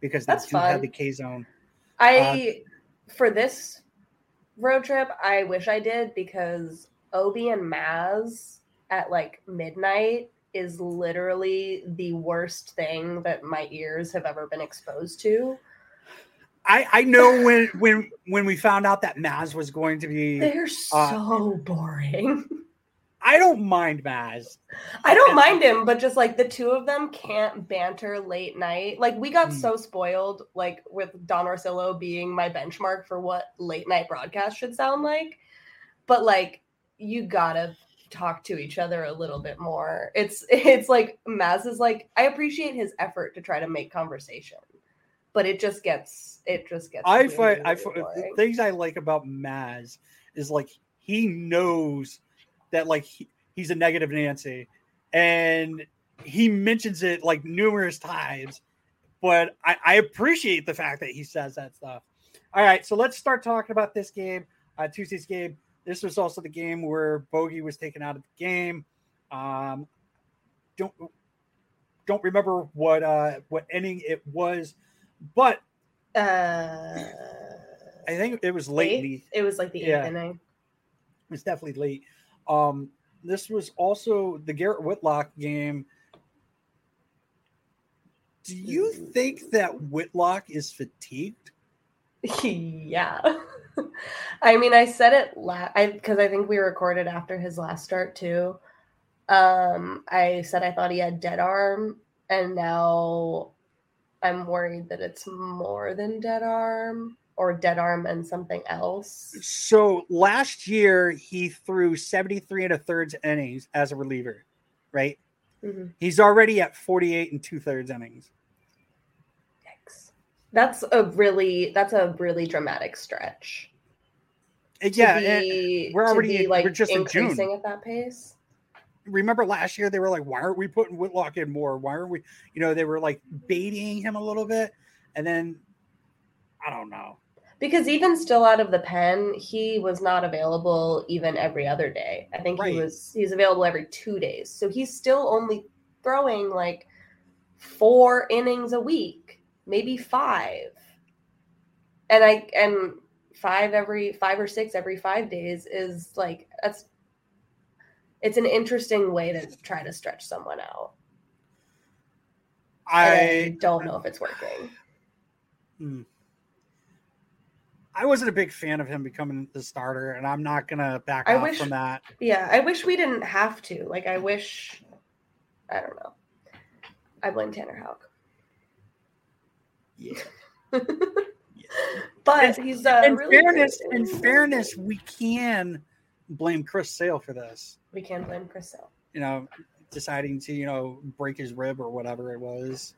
[SPEAKER 2] because they
[SPEAKER 4] That's
[SPEAKER 2] do have the K zone.
[SPEAKER 4] I for this road trip, I wish I did because Obi and Maz at like midnight is literally the worst thing that my ears have ever been exposed to.
[SPEAKER 2] I I know when when when we found out that Maz was going to be.
[SPEAKER 4] They're
[SPEAKER 2] Uh,
[SPEAKER 4] so boring.
[SPEAKER 2] I don't mind Maz.
[SPEAKER 4] I don't mind him, but just like the two of them can't banter late night. Like we got
[SPEAKER 2] Mm.
[SPEAKER 4] so spoiled, like with Don Orsillo being my benchmark for what late night broadcast should sound like. But like you gotta talk to each other a little bit more. It's it's like Maz is like I appreciate his effort to try to make conversation, but it just gets it just gets.
[SPEAKER 2] I
[SPEAKER 4] really,
[SPEAKER 2] find I find the things I like about Maz is like he knows that like he, he's a negative Nancy, and he mentions it like numerous times. But I, I appreciate the fact that he says that stuff. All right, so let's start talking about this game, uh, Tuesday's game. This was also the game where Bogey was taken out of the game. Um, don't don't remember what uh, what inning it was, but
[SPEAKER 4] Uh,
[SPEAKER 2] I think it was late.
[SPEAKER 4] eighth? It was like the eighth
[SPEAKER 2] Yeah.
[SPEAKER 4] inning.
[SPEAKER 2] It was definitely late. Um, this was also the Garrett Whitlock game. Do you think that Whitlock is fatigued?
[SPEAKER 4] yeah. I mean, I said it last I because I think we recorded after his last start too. Um, I said I thought he had dead arm, and now I'm worried that it's more than dead arm or dead arm and something else.
[SPEAKER 2] So last year he threw 73 and a thirds innings as a reliever, right?
[SPEAKER 4] Mhm.
[SPEAKER 2] He's already at 48 and two thirds innings.
[SPEAKER 4] That's a really that's a really dramatic stretch. Uh,
[SPEAKER 2] yeah,
[SPEAKER 4] be-
[SPEAKER 2] we're already
[SPEAKER 4] be, like
[SPEAKER 2] we're just in
[SPEAKER 4] increasing at that pace.
[SPEAKER 2] remember last year they were like, why aren't we putting Whitlock in more? Why aren't we, you know, they were like baiting him a little bit. And then I don't know.
[SPEAKER 4] Because even still out of the pen, he was not available even every other day. I think
[SPEAKER 2] Right.
[SPEAKER 4] he was he's available every two days. So he's still only throwing like four innings a week, maybe five. And I and five every five or six every five days is like that's it's an interesting way to try to stretch someone out. I
[SPEAKER 2] I
[SPEAKER 4] don't know if it's working.
[SPEAKER 2] hmm. I wasn't a big fan of him becoming the starter, and I'm not gonna back
[SPEAKER 4] I
[SPEAKER 2] off
[SPEAKER 4] wish-
[SPEAKER 2] from that.
[SPEAKER 4] Yeah, I wish we didn't have to. Like, I wish. I don't know. I blame Tanner Houck.
[SPEAKER 2] Yeah.
[SPEAKER 4] But
[SPEAKER 2] In-
[SPEAKER 4] he's uh,
[SPEAKER 2] in
[SPEAKER 4] really
[SPEAKER 2] fairness,
[SPEAKER 4] good.
[SPEAKER 2] in fairness, we can blame Chris Sale for this.
[SPEAKER 4] we can blame Chris Sale.
[SPEAKER 2] You know, deciding to you know break his rib or whatever it was.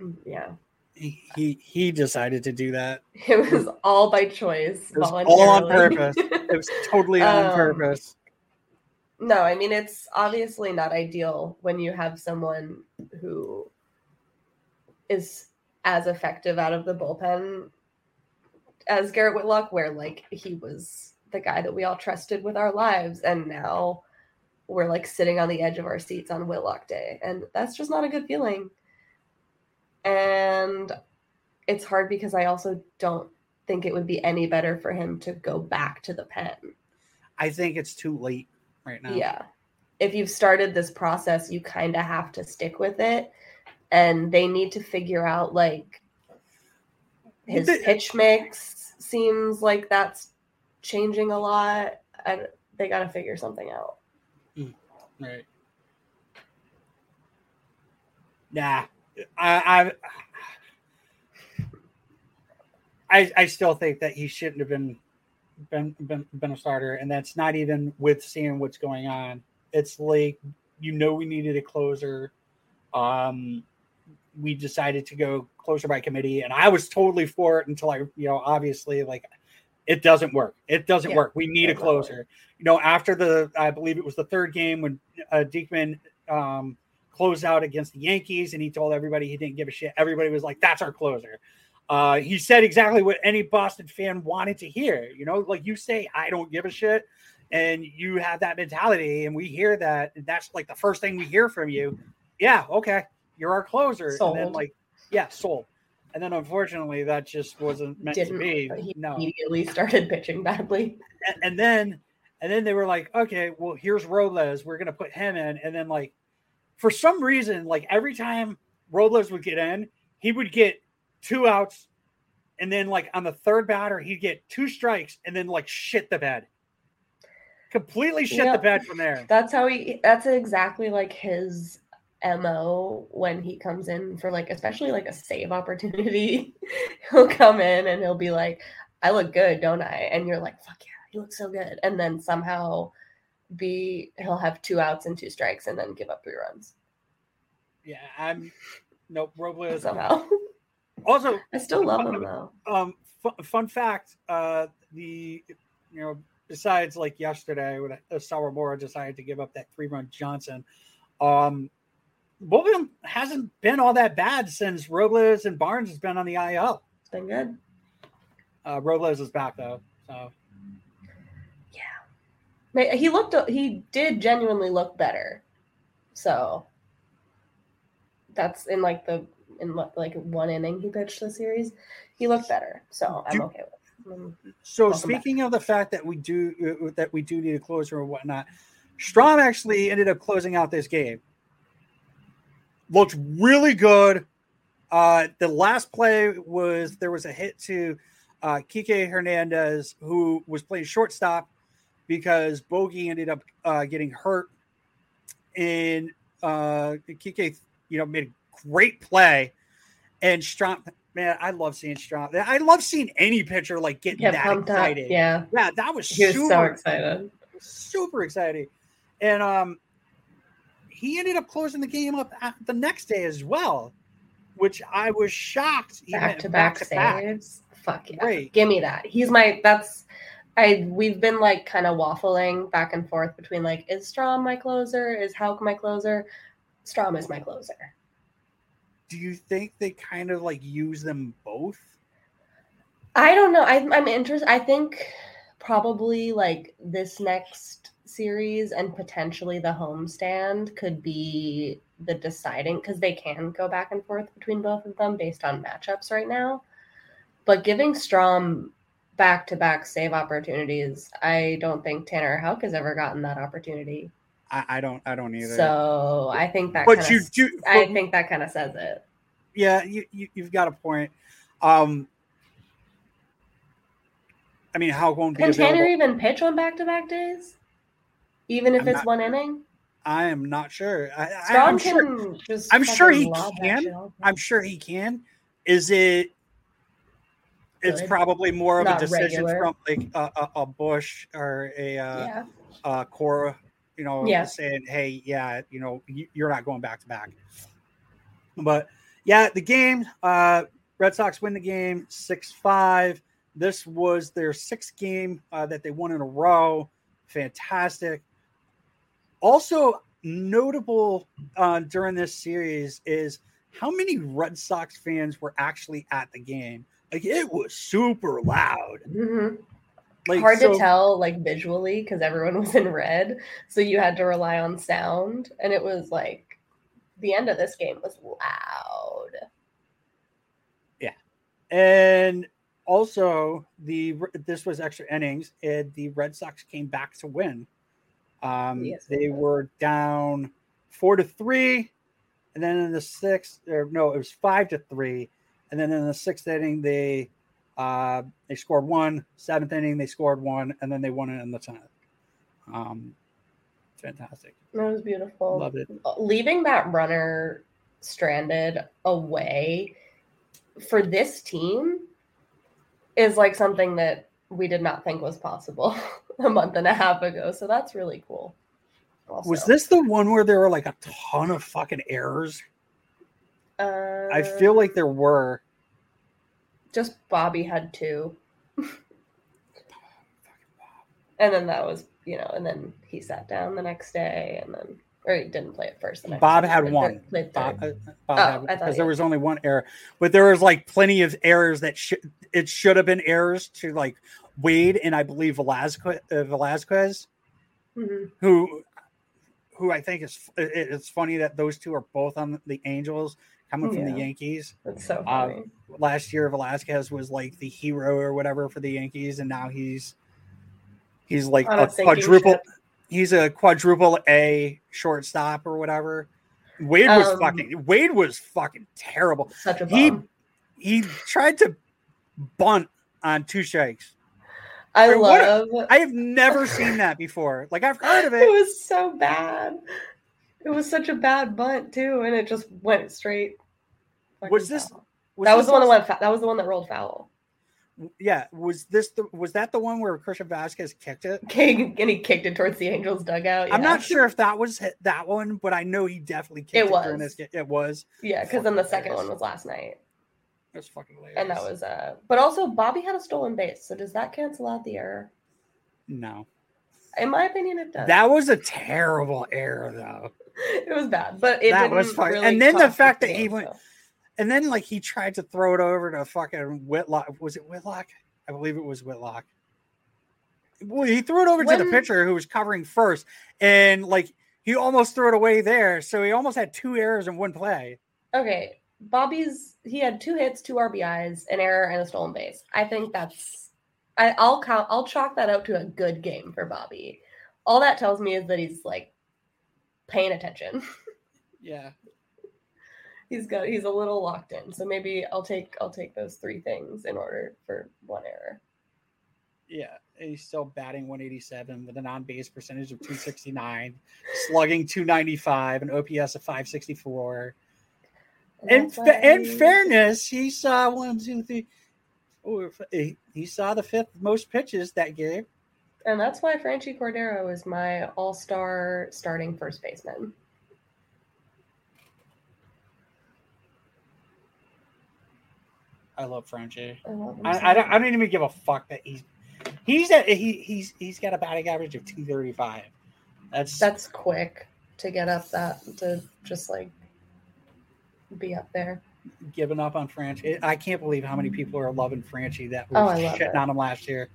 [SPEAKER 4] Mm, Yeah,
[SPEAKER 2] He he, he decided to do that.
[SPEAKER 4] it was all by choice.
[SPEAKER 2] It was all on purpose. It was totally on
[SPEAKER 4] Um,
[SPEAKER 2] purpose.
[SPEAKER 4] no, I mean it's obviously not ideal when you have someone who is as effective out of the bullpen as Garrett Whitlock, where like he was the guy that we all trusted with our lives, and now we're like sitting on the edge of our seats on Whitlock Day, and that's just not a good feeling. And it's hard because I also don't think it would be any better for him to go back to the pen.
[SPEAKER 2] I think it's too late right now.
[SPEAKER 4] Yeah. If you've started this process, you kind of have to stick with it. And they need to figure out like his pitch mix seems like that's changing a lot. I, they got to figure something out.
[SPEAKER 2] Right. Nah, I, I, I, I still think that he shouldn't have been, been, been, been a starter, and that's not even with seeing what's going on. It's like you know we needed a closer. Um, we decided to go closer by committee, and I was totally for it until I, you know, obviously like it doesn't work. It doesn't
[SPEAKER 4] Yeah,
[SPEAKER 2] work. We need a
[SPEAKER 4] does not
[SPEAKER 2] closer. You know, after the, I believe it was the third game when uh, Diekman um, closed out against the Yankees, and he told everybody he didn't give a shit. Everybody was like, "That's our closer." Uh, he said exactly what any Boston fan wanted to hear. You know, like you say, "I don't give a shit," and you have that mentality, and we hear that. And that's like the first thing we hear from you. Yeah, okay, you're our closer, and then like, yeah, sold. And then unfortunately, that just wasn't meant
[SPEAKER 4] Didn't
[SPEAKER 2] to be.
[SPEAKER 4] he
[SPEAKER 2] No,
[SPEAKER 4] immediately started pitching badly.
[SPEAKER 2] and, and then and then they were like, okay, well, here's Robles. We're gonna put him in, and then like for some reason, like every time Robles would get in, he would get two outs, and then like on the third batter, he'd get two strikes, and then like shit the bed, completely shit the bed from there.
[SPEAKER 4] That's how he. That's exactly like his mo when he comes in for like, especially like a save opportunity. he'll come in and he'll be like, "I look good, don't I?" And you're like, "Fuck yeah, he looks so good." And then somehow, be he'll have two outs and two strikes and then give up three runs
[SPEAKER 2] Yeah, I'm nope. Robles
[SPEAKER 4] somehow.
[SPEAKER 2] Also,
[SPEAKER 4] I still love him though.
[SPEAKER 2] um, fu- fun fact: uh, the you know, besides like yesterday when Sawamura decided to give up that three run Johnson, um, them hasn't been all that bad since Robles and Barnes has been on the IL.
[SPEAKER 4] It's been good.
[SPEAKER 2] Uh, Robles is back though, so
[SPEAKER 4] Ma- He looked. He did genuinely look better. So that's in like the in like one inning he pitched the series. He looked better. So I'm
[SPEAKER 2] Do-
[SPEAKER 4] okay with. It.
[SPEAKER 2] So
[SPEAKER 4] Welcome back.
[SPEAKER 2] speaking of the fact that we do uh, that we do need a closer or whatnot, Strahm actually ended up closing out this game. Looked really good. Uh, the last play was there was a hit to uh, Kike Hernandez, who was playing shortstop because Bogey ended up uh, getting hurt. And uh, Kike, you know, made a great play. And Strahm, man, I love seeing Strahm. I love seeing any pitcher like get
[SPEAKER 4] Get
[SPEAKER 2] that
[SPEAKER 4] pumped up.
[SPEAKER 2] excited.
[SPEAKER 4] Yeah,
[SPEAKER 2] Yeah, that was
[SPEAKER 4] he was
[SPEAKER 2] super
[SPEAKER 4] so excited.
[SPEAKER 2] super exciting. And um he ended up closing the game up the next day as well, which I was shocked.
[SPEAKER 4] Back to back saves. Fuck yeah!
[SPEAKER 2] Great.
[SPEAKER 4] Give me that. He's my. That's. I we've been like kind of waffling back and forth between like is Strahm my closer? Is Houck my closer? Strahm is my closer.
[SPEAKER 2] Do you think they kind of like use them both?
[SPEAKER 4] I don't know. I, I'm interested. I think probably like this next series and potentially the homestand could be the deciding because they can go back and forth between both of them based on matchups right now. But giving Strahm back to back save opportunities, I don't think Tanner Houck has ever gotten that opportunity.
[SPEAKER 2] I, I don't I don't either.
[SPEAKER 4] So I think that
[SPEAKER 2] but
[SPEAKER 4] kinda,
[SPEAKER 2] you do
[SPEAKER 4] I think that kind of says it.
[SPEAKER 2] yeah, you, you you've got a point. Um I mean how won't be
[SPEAKER 4] Can Tanner even pitch on back to back days? Even if
[SPEAKER 2] I'm
[SPEAKER 4] it's
[SPEAKER 2] not-
[SPEAKER 4] one inning?
[SPEAKER 2] I am not sure. I, I, I'm
[SPEAKER 4] can
[SPEAKER 2] sure
[SPEAKER 4] just
[SPEAKER 2] I'm sure he can. I'm sure he can. Is it? It's
[SPEAKER 4] Good.
[SPEAKER 2] probably more of a decision
[SPEAKER 4] regular.
[SPEAKER 2] from like a, a, a Bush or a uh,
[SPEAKER 4] yeah.
[SPEAKER 2] uh, Cora, you know,
[SPEAKER 4] Yeah.
[SPEAKER 2] saying, "Hey, yeah, you know, you, you're not going back to back." But yeah, the game, uh, Red Sox win the game six five. This was their sixth game uh, that they won in a row. Fantastic. Also notable uh, during this series is how many Red Sox fans were actually at the game. Like it was super loud.
[SPEAKER 4] Mhm.
[SPEAKER 2] Like
[SPEAKER 4] Hard
[SPEAKER 2] so-
[SPEAKER 4] to tell like visually because everyone was in red, so you had to rely on sound, and it was like the end of this game was loud.
[SPEAKER 2] Yeah, and also, the this was extra innings, and the Red Sox came back to win. Um,
[SPEAKER 4] Yes, they
[SPEAKER 2] were down four to three, and then in the sixth, or no, it was five to three, and then in the sixth inning, they uh, they scored one. Seventh inning, they scored one, and then they won it in the tenth. Um, fantastic,
[SPEAKER 4] That was beautiful.
[SPEAKER 2] loved it.
[SPEAKER 4] leaving that runner stranded away for this team is like something that we did not think was possible a month and a half ago. So that's really cool. Also.
[SPEAKER 2] Was this the one where there were like a ton of fucking errors?
[SPEAKER 4] Uh,
[SPEAKER 2] I feel like there were.
[SPEAKER 4] just Bobby had two. and then that was, you know, and then he sat down the next day and then, or he didn't play it first.
[SPEAKER 2] Bob had one.
[SPEAKER 4] played
[SPEAKER 2] Bob, uh, Bob
[SPEAKER 4] Oh,
[SPEAKER 2] had-
[SPEAKER 4] I thought
[SPEAKER 2] because
[SPEAKER 4] he
[SPEAKER 2] there was only one error, but there was like plenty of errors that should it should have been errors to like Wade and I believe Velazquez, uh, Velazquez
[SPEAKER 4] Mhm.
[SPEAKER 2] who who I think is it- it's funny that those two are both on the Angels coming from the Yankees.
[SPEAKER 4] That's so
[SPEAKER 2] Uh,
[SPEAKER 4] funny.
[SPEAKER 2] Last year Velazquez was like the hero or whatever for the Yankees, and now he's he's like a
[SPEAKER 4] a
[SPEAKER 2] quadruple.
[SPEAKER 4] ship.
[SPEAKER 2] He's a quadruple A shortstop or whatever. Wade was
[SPEAKER 4] Um,
[SPEAKER 2] fucking Wade was fucking terrible.
[SPEAKER 4] Such a
[SPEAKER 2] he-
[SPEAKER 4] bum.
[SPEAKER 2] He tried to bunt on two strikes.
[SPEAKER 4] I
[SPEAKER 2] what-
[SPEAKER 4] love.
[SPEAKER 2] I have never seen that before. Like I've heard of
[SPEAKER 4] it
[SPEAKER 2] it.
[SPEAKER 4] was so bad. It was such a bad bunt too, and it just went straight.
[SPEAKER 2] Was this- Was
[SPEAKER 4] that was
[SPEAKER 2] this
[SPEAKER 4] the one that went. That was the one that rolled foul.
[SPEAKER 2] Yeah, was this the was that the one where Christian Vazquez kicked it?
[SPEAKER 4] King and he kicked it towards the Angels dugout.
[SPEAKER 2] I'm not sure if that was that one, but I know he definitely kicked
[SPEAKER 4] It
[SPEAKER 2] it, during
[SPEAKER 4] was.
[SPEAKER 2] this game. It was
[SPEAKER 4] Yeah, because then the
[SPEAKER 2] Fucking
[SPEAKER 4] second one was last night.
[SPEAKER 2] That's fucking hilarious.
[SPEAKER 4] and that was uh. But also, Bobby had a stolen base. So does that cancel out the error?
[SPEAKER 2] no.
[SPEAKER 4] In my opinion, it does.
[SPEAKER 2] That was a terrible error, though.
[SPEAKER 4] it was bad, but it
[SPEAKER 2] That was fun.
[SPEAKER 4] really
[SPEAKER 2] And then the fact
[SPEAKER 4] the
[SPEAKER 2] that he went-
[SPEAKER 4] so.
[SPEAKER 2] And then, like, he tried to throw it over to fucking Whitlock. Was it Whitlock? I believe it was Whitlock. Well, he threw it over to the pitcher who was covering first, and like he almost threw it away there. So he almost had two errors in one play.
[SPEAKER 4] Okay, Bobby's he had two hits, two RBIs, an error, and a stolen base. I think that's I, I'll count. I'll chalk that out to a good game for Bobby. All that tells me is that he's like paying attention.
[SPEAKER 2] Yeah.
[SPEAKER 4] He's got he's a little locked in. So maybe I'll take I'll take those three things in order for one error.
[SPEAKER 2] Yeah, he's still batting 187 with an on base percentage of 269, slugging 295, an OPS of 564.
[SPEAKER 4] And
[SPEAKER 2] In, in fairness, he saw one, two, three. Oh, he, he saw the fifth most pitches that game.
[SPEAKER 4] and that's why Franchy Cordero is my all-star starting first baseman.
[SPEAKER 2] I love Frenchie.
[SPEAKER 4] I love so
[SPEAKER 2] I, I, don't. I don't even give a fuck that he's he's at, he he's he's got a batting average of 235. That's
[SPEAKER 4] that's quick to get up that to just like be up there.
[SPEAKER 2] giving up on Franchy. I can't believe how many people are loving Franchy that
[SPEAKER 4] Oh,
[SPEAKER 2] were
[SPEAKER 4] I
[SPEAKER 2] shitting
[SPEAKER 4] it.
[SPEAKER 2] on him last year.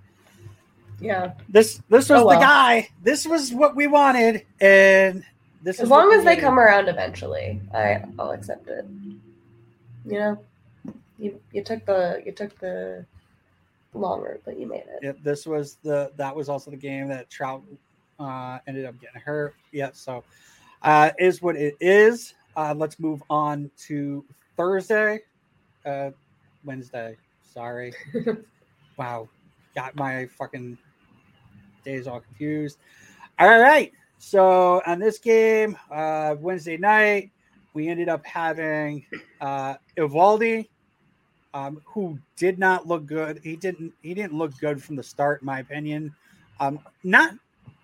[SPEAKER 4] Yeah.
[SPEAKER 2] This this was
[SPEAKER 4] Oh, well.
[SPEAKER 2] the guy. This was what we wanted, and this
[SPEAKER 4] As long as they
[SPEAKER 2] needed.
[SPEAKER 4] come around eventually, I I'll accept it. You know, you you took the you took the long route, but you made it.
[SPEAKER 2] Yeah, this was the that was also the game that Trout uh, ended up getting hurt. Yeah, so uh, is what it is. Uh, let's move on to Thursday, uh, Wednesday. Sorry, wow, got my fucking days all confused. All right, so on this game, uh, Wednesday night, we ended up having uh, Eovaldi um, who did not look good. He didn't. He didn't look good from the start, in my opinion. Um, not,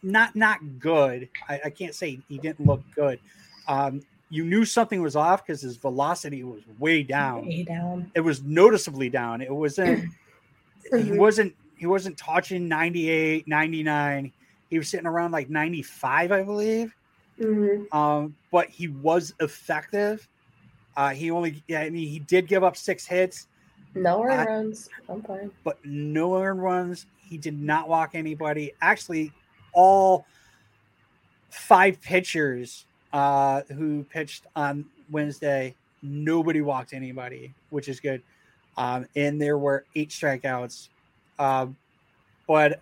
[SPEAKER 2] not, not good. I, I can't say he didn't look good. Um, you knew something was off because his velocity was way down.
[SPEAKER 4] Way down.
[SPEAKER 2] It was noticeably down. It wasn't. he
[SPEAKER 4] Mhm.
[SPEAKER 2] wasn't. He wasn't touching 98, 99. He was sitting around like 95, I believe
[SPEAKER 4] Mhm.
[SPEAKER 2] um, but he was effective. Uh, he only, yeah, I mean, he did give up six hits,
[SPEAKER 4] No earned runs. I'm fine.
[SPEAKER 2] but no earned runs. He did not walk anybody. Actually, all five pitchers uh, who pitched on Wednesday, nobody walked anybody, which is good. Um, and there were eight strikeouts. Um, but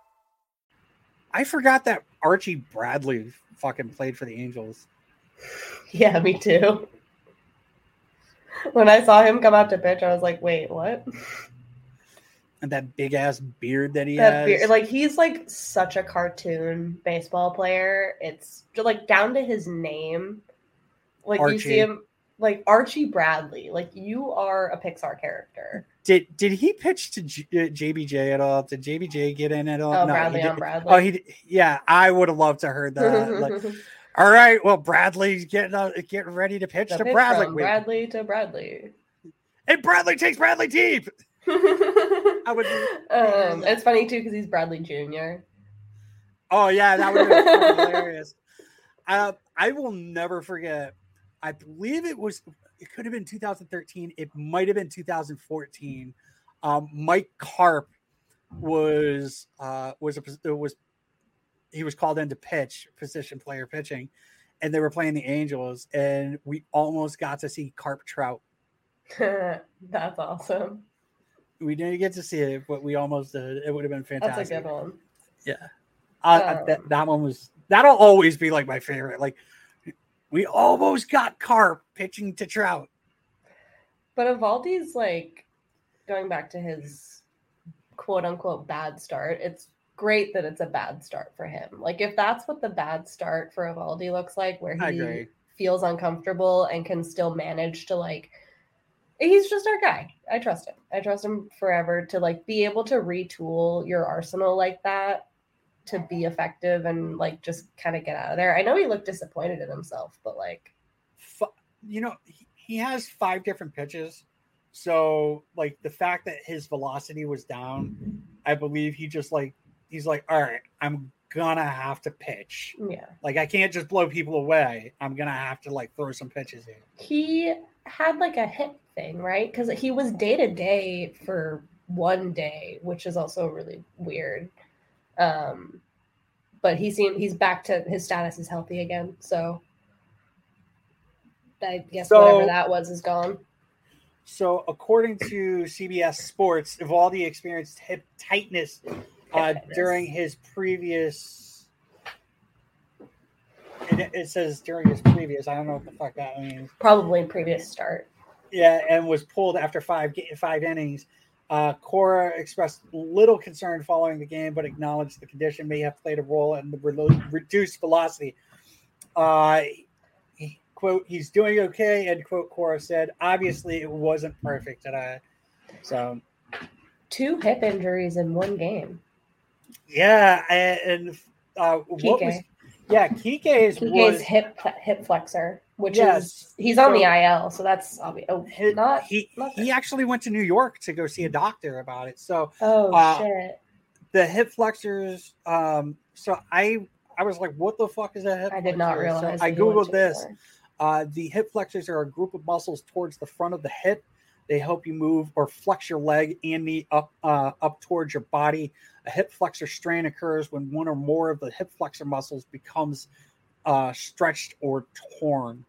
[SPEAKER 2] I forgot that Archie Bradley fucking played for the Angels.
[SPEAKER 4] Yeah, me too. When I saw him come out to pitch, I was like, "Wait, what?"
[SPEAKER 2] And that big ass beard that he
[SPEAKER 4] That
[SPEAKER 2] has.
[SPEAKER 4] beard, like he's like such a cartoon baseball player. It's like down to his name. Like you see him, like Archie Bradley. Like you are a Pixar character.
[SPEAKER 2] Did did he pitch to J- uh, JBJ at all? Did JBJ get in at all?
[SPEAKER 4] Oh,
[SPEAKER 2] he
[SPEAKER 4] Bradley on. Bradley.
[SPEAKER 2] Oh, he yeah. I would have loved to heard that. Like, all right, well, Bradley's getting uh, getting ready to pitch
[SPEAKER 4] The
[SPEAKER 2] to
[SPEAKER 4] pitch
[SPEAKER 2] Bradley.
[SPEAKER 4] Bradley to Bradley.
[SPEAKER 2] and Bradley takes Bradley deep. I would.
[SPEAKER 4] um, it's funny too because he's Bradley Jr.
[SPEAKER 2] Oh yeah, that would be hilarious. Uh, I will never forget I believe it was it could have been 2013. It might have been 2014. Um, Mike Carp was uh, was a was he was called in to pitch position player pitching, and they were playing the Angels, and we almost got to see Carp Trout.
[SPEAKER 4] That's awesome.
[SPEAKER 2] We didn't get to see it, but we almost did. It would have been fantastic.
[SPEAKER 4] That's a good one.
[SPEAKER 2] Yeah, uh, um, that that one was that'll always be like my favorite. Like we almost got Carp pitching to Trout.
[SPEAKER 4] But Eovaldi's like going back to his quote unquote bad start. It's great that it's a bad start for him. Like if that's what the bad start for Eovaldi looks like, where he feels uncomfortable and can still manage to like he's just our guy. I trust him. I trust him forever to like be able to retool your arsenal like that to be effective and like just kind of get out of there. I know he looked disappointed in himself, but like
[SPEAKER 2] you know, he has five different pitches. So like the fact that his velocity was down, I believe he just like he's like, all right, I'm gonna have to pitch.
[SPEAKER 4] Yeah.
[SPEAKER 2] Like I can't just blow people away. I'm gonna have to like throw some pitches in.
[SPEAKER 4] He had like a hip thing, right? Because he was day to day for one day, which is also really weird. Um, but he seemed he's back to his status is healthy again. So I guess so, whatever that was is gone.
[SPEAKER 2] So, according to CBS Sports, Eovaldi experienced hip tightness uh, during his previous. It, it, says during his previous. I don't know what the fuck that means.
[SPEAKER 4] Probably previous start.
[SPEAKER 2] Yeah, and was pulled after five five innings. Uh, Cora expressed little concern following the game, but acknowledged the condition may have played a role in the re- reduced velocity. Uh, quote, he's doing okay, end quote, Cora said. Obviously, it wasn't perfect today. So,
[SPEAKER 4] two hip injuries in one game.
[SPEAKER 2] Yeah, and uh, what was yeah, Kike's,
[SPEAKER 4] Kike's
[SPEAKER 2] was
[SPEAKER 4] hip hip flexor, which yes, is he's on so the IL, so that's obvious. Oh, his, not
[SPEAKER 2] he not he actually went to New York to go see a doctor about it. So
[SPEAKER 4] oh uh, shit,
[SPEAKER 2] the hip flexors. Um, so I I was like, what the fuck is that hip?
[SPEAKER 4] I did not realize.
[SPEAKER 2] So I googled this. Uh, the hip flexors are a group of muscles towards the front of the hip. They help you move or flex your leg and knee up uh, up towards your body. A hip flexor strain occurs when one or more of the hip flexor muscles becomes uh, stretched or torn.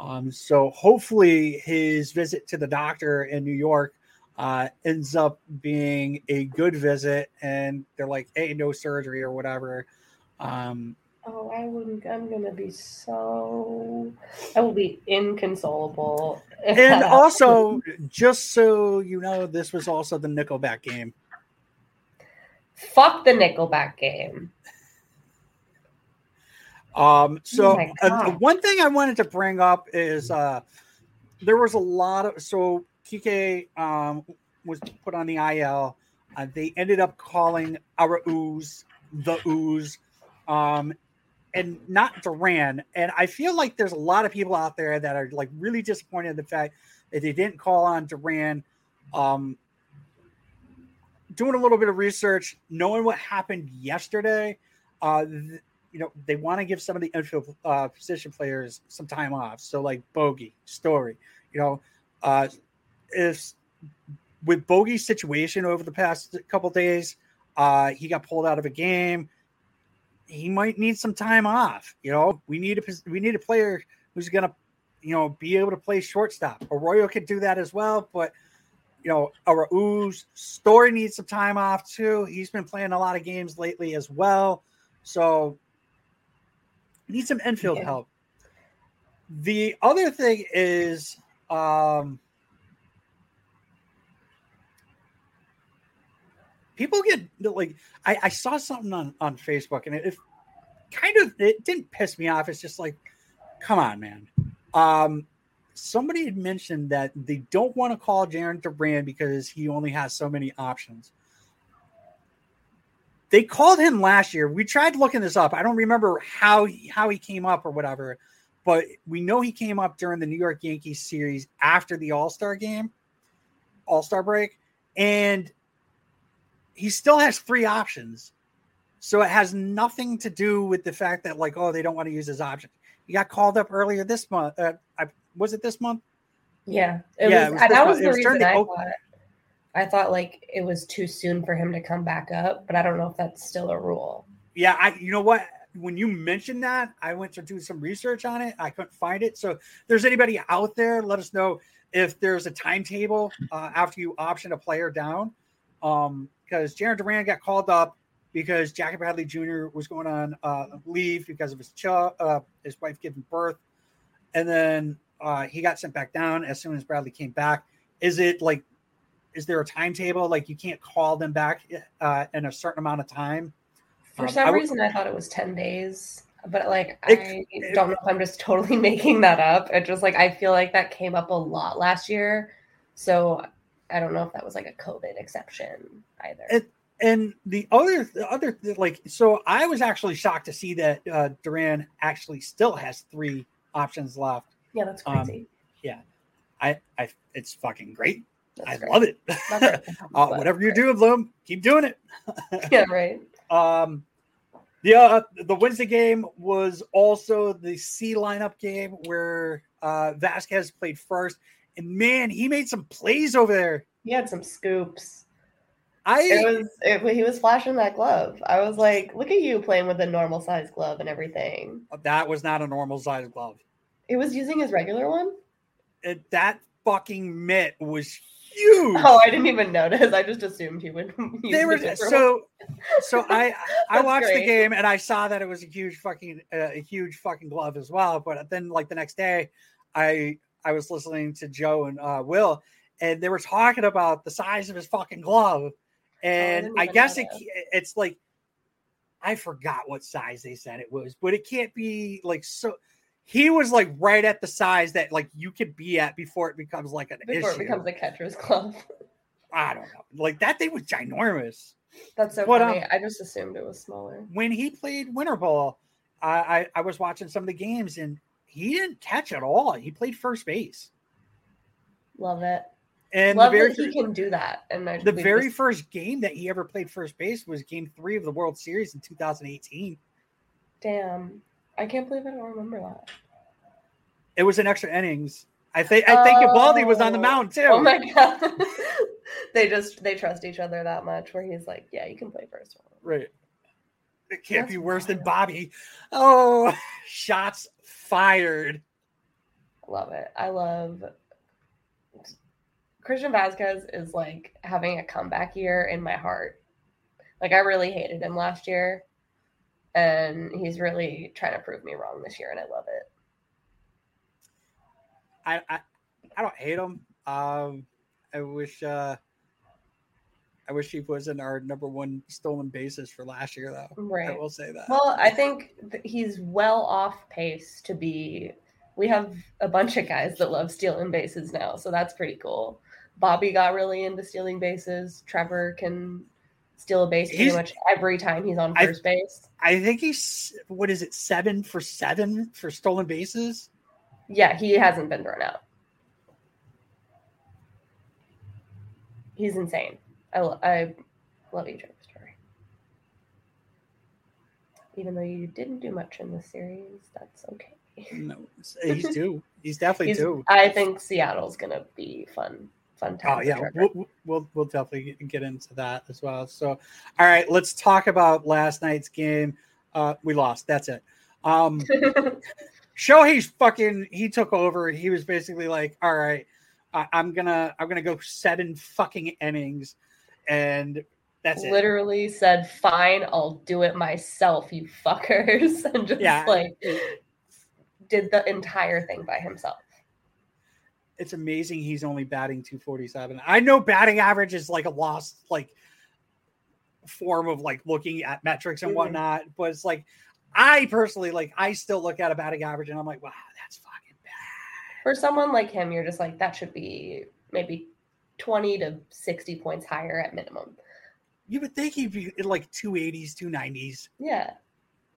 [SPEAKER 2] Um, so hopefully his visit to the doctor in New York uh, ends up being a good visit, and they're like, "Hey, no surgery or whatever." Um,
[SPEAKER 4] Oh, I wouldn't. I'm gonna be so. I will be inconsolable.
[SPEAKER 2] And also, just so you know, this was also the Nickelback game.
[SPEAKER 4] Fuck the Nickelback game.
[SPEAKER 2] Um. So oh uh, one thing I wanted to bring up is uh, there was a lot of so Kike um was put on the IL. Uh, they ended up calling Arauz the ooze. Um, and not Duran. And I feel like there's a lot of people out there that are like really disappointed in the fact that they didn't call on Duran. Um, doing a little bit of research, knowing what happened yesterday, uh, th- you know, they want to give some of the infield uh, position players some time off. So like Bogey, Story, you know, uh, is with Bogey's situation over the past couple days, uh, he got pulled out of a game he might need some time off. You know, we need a we need a player who's to, you know, be able to play shortstop. Arroyo could do that as well, but you know, Arauz story needs some time off too. He's been playing a lot of games lately as well, so need some infield yeah. help. The other thing is, um, people get like I, I saw something on on Facebook and it, it, kind of it didn't piss me off. It's just like, come on, man. Um, somebody had mentioned that they don't want to call Jarren Duran because he only has so many options. They called him last year. We tried looking this up. I don't remember how he, how he came up or whatever, but we know he came up during the New York Yankees series after the All Star game, All Star break, and he still has three options. So it has nothing to do with the fact that, like, oh, they don't want to use his option. he got called up earlier this month. Uh, I, was it this month?
[SPEAKER 4] Yeah, it
[SPEAKER 2] Yeah,
[SPEAKER 4] was,
[SPEAKER 2] it was
[SPEAKER 4] that
[SPEAKER 2] this
[SPEAKER 4] was the
[SPEAKER 2] It was
[SPEAKER 4] reason I
[SPEAKER 2] Oak-
[SPEAKER 4] thought. I thought like it was too soon for him to come back up, but I don't know if that's still a rule.
[SPEAKER 2] Yeah, I. You know what? When you mentioned that, I went to do some research on it. I couldn't find it. So, if there's anybody out there, let us know if there's a timetable uh, after you option a player down. Um, because Jarren Duran got called up because Jackie Bradley Jr. was going on uh, leave because of his ch- uh, his wife giving birth, and then uh, he got sent back down as soon as Bradley came back. Is it like, is there a timetable like you can't call them back uh, in a certain amount of time?
[SPEAKER 4] For
[SPEAKER 2] Um,
[SPEAKER 4] some
[SPEAKER 2] I would-
[SPEAKER 4] reason, I thought it was ten days, but like
[SPEAKER 2] It-
[SPEAKER 4] I
[SPEAKER 2] it-
[SPEAKER 4] don't know if I'm just totally making that up. It just like I feel like that came up a lot last year, so I don't know if that was like a COVID exception either.
[SPEAKER 2] It, and the other, the other, like, so I was actually shocked to see that uh, Duran actually still has three options left.
[SPEAKER 4] yeah, that's
[SPEAKER 2] um,
[SPEAKER 4] yeah,
[SPEAKER 2] I, I, it's fucking great.
[SPEAKER 4] That's
[SPEAKER 2] I
[SPEAKER 4] great.
[SPEAKER 2] love it. Uh, whatever you're doing, Bloom, keep doing it.
[SPEAKER 4] Yeah, right.
[SPEAKER 2] Um, the uh, the Wednesday game was also the C lineup game where uh, Vazquez played first, and man, he made some plays over there.
[SPEAKER 4] He had some scoops.
[SPEAKER 2] I
[SPEAKER 4] It was it, he was flashing that glove. I was like, look at you playing with a normal size glove and everything.
[SPEAKER 2] that was not a normal size glove.
[SPEAKER 4] He was using his regular one.
[SPEAKER 2] It, that fucking mitt was huge.
[SPEAKER 4] Oh, I didn't even notice. I just assumed he would. Use
[SPEAKER 2] they were
[SPEAKER 4] the
[SPEAKER 2] so so i i watched the game and i saw that it was a huge fucking uh, a huge fucking glove as well but then like the next day i i was listening to joe and uh will and they were talking about the size of his fucking glove and
[SPEAKER 4] didn't
[SPEAKER 2] i, guess it, it's like i forgot what size they said it was but it can't be like so he was like right at the size that like you could be at before it becomes like an
[SPEAKER 4] before
[SPEAKER 2] issue
[SPEAKER 4] it becomes a catcher's glove.
[SPEAKER 2] i don't know like that thing was ginormous
[SPEAKER 4] That's so
[SPEAKER 2] What,
[SPEAKER 4] funny.
[SPEAKER 2] um,
[SPEAKER 4] I just assumed it was smaller.
[SPEAKER 2] when he played winter ball, I, I I was watching some of the games and he didn't catch at all. He played first base,
[SPEAKER 4] Love it.
[SPEAKER 2] and
[SPEAKER 4] Love
[SPEAKER 2] the very
[SPEAKER 4] that he can do that. And I,
[SPEAKER 2] the very
[SPEAKER 4] just-
[SPEAKER 2] first game that he ever played first base was Game Three of the World Series in 2018.
[SPEAKER 4] damn, I can't believe I don't remember that.
[SPEAKER 2] It was in extra innings. I think I think Eovaldi was on the
[SPEAKER 4] Oh.
[SPEAKER 2] mound too.
[SPEAKER 4] Oh my god, they just they trust each other that much. Where he's like, yeah, you can play first.
[SPEAKER 2] Right. It can't
[SPEAKER 4] That's
[SPEAKER 2] be worse than. Bobby. Oh, shots fired.
[SPEAKER 4] Love it. I love Christian Vazquez is like having a comeback year in my heart. Like I really hated him last year, and he's really trying to prove me wrong this year, and I love it.
[SPEAKER 2] I, I I don't hate him. Um, I wish uh, I wish he wasn't our number one stolen bases for last year, though.
[SPEAKER 4] Right, I
[SPEAKER 2] will say that.
[SPEAKER 4] Well, I think th- he's well off pace to be. We have a bunch of guys that love stealing bases now, so that's pretty cool. Bobby got really into stealing bases. Trevor can steal a base pretty
[SPEAKER 2] He's-
[SPEAKER 4] much every time he's on
[SPEAKER 2] I-
[SPEAKER 4] first base.
[SPEAKER 2] I think he's what is it, seven for seven for stolen bases?
[SPEAKER 4] Yeah, he hasn't been thrown out. He's insane. I, lo- I love you, Trevor Story. Even though you didn't do much in this series, that's okay.
[SPEAKER 2] No, he's due. He's definitely
[SPEAKER 4] He's-
[SPEAKER 2] due.
[SPEAKER 4] I think Seattle's gonna be fun, fun time.
[SPEAKER 2] Oh yeah, we'll, we'll we'll definitely get- get into that as well. So, all right, let's talk about last night's game. Uh, we lost. That's it. Um, Shohei's fucking. He took over. He was basically like, "All right, I, I'm gonna I'm gonna go seven fucking innings, and that's it."
[SPEAKER 4] Literally said, "Fine, I'll do it myself, you fuckers," and just
[SPEAKER 2] Yeah.
[SPEAKER 4] like did the entire thing by himself.
[SPEAKER 2] It's amazing he's only batting 247. I know batting average is like a lost like form of like looking at metrics and
[SPEAKER 4] Mhm.
[SPEAKER 2] whatnot, but it's like I personally like I still look at a batting average and I'm like, wow, that's fucking bad.
[SPEAKER 4] For someone like him, you're just like that should be maybe twenty to sixty points higher at minimum.
[SPEAKER 2] You would think he'd be in like 280s, 290s.
[SPEAKER 4] Yeah,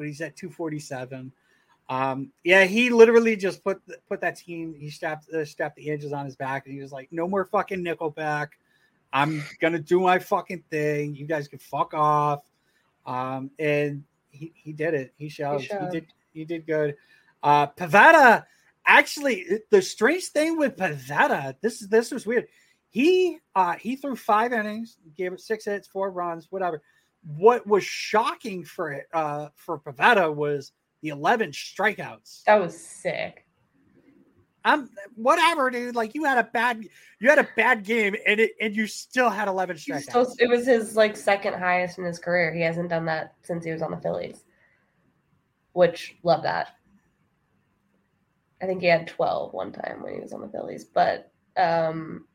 [SPEAKER 2] But he's at 247. Um, yeah, he literally just put put that team. He strapped uh, strapped the edges on his back, and he was like, "No more fucking Nickelback. I'm gonna do my fucking thing. You guys can fuck off." Um, and he, he did it. He showed. He,
[SPEAKER 4] showed.
[SPEAKER 2] did. He did good. Uh, Pivetta, actually, the strange thing with Pivetta, this is this was weird. He uh he threw five innings, gave it six hits, four runs, whatever what was shocking for it uh for Pivetta was the 11 strikeouts.
[SPEAKER 4] That was sick.
[SPEAKER 2] I'm whatever, dude. Like you had a bad you had a bad game and it and you still had 11 strikeouts.
[SPEAKER 4] supposed- it was his like second highest in his career. He hasn't done that since he was on the Phillies, which love that. I think he had 12 one time when he was on the Phillies, but um,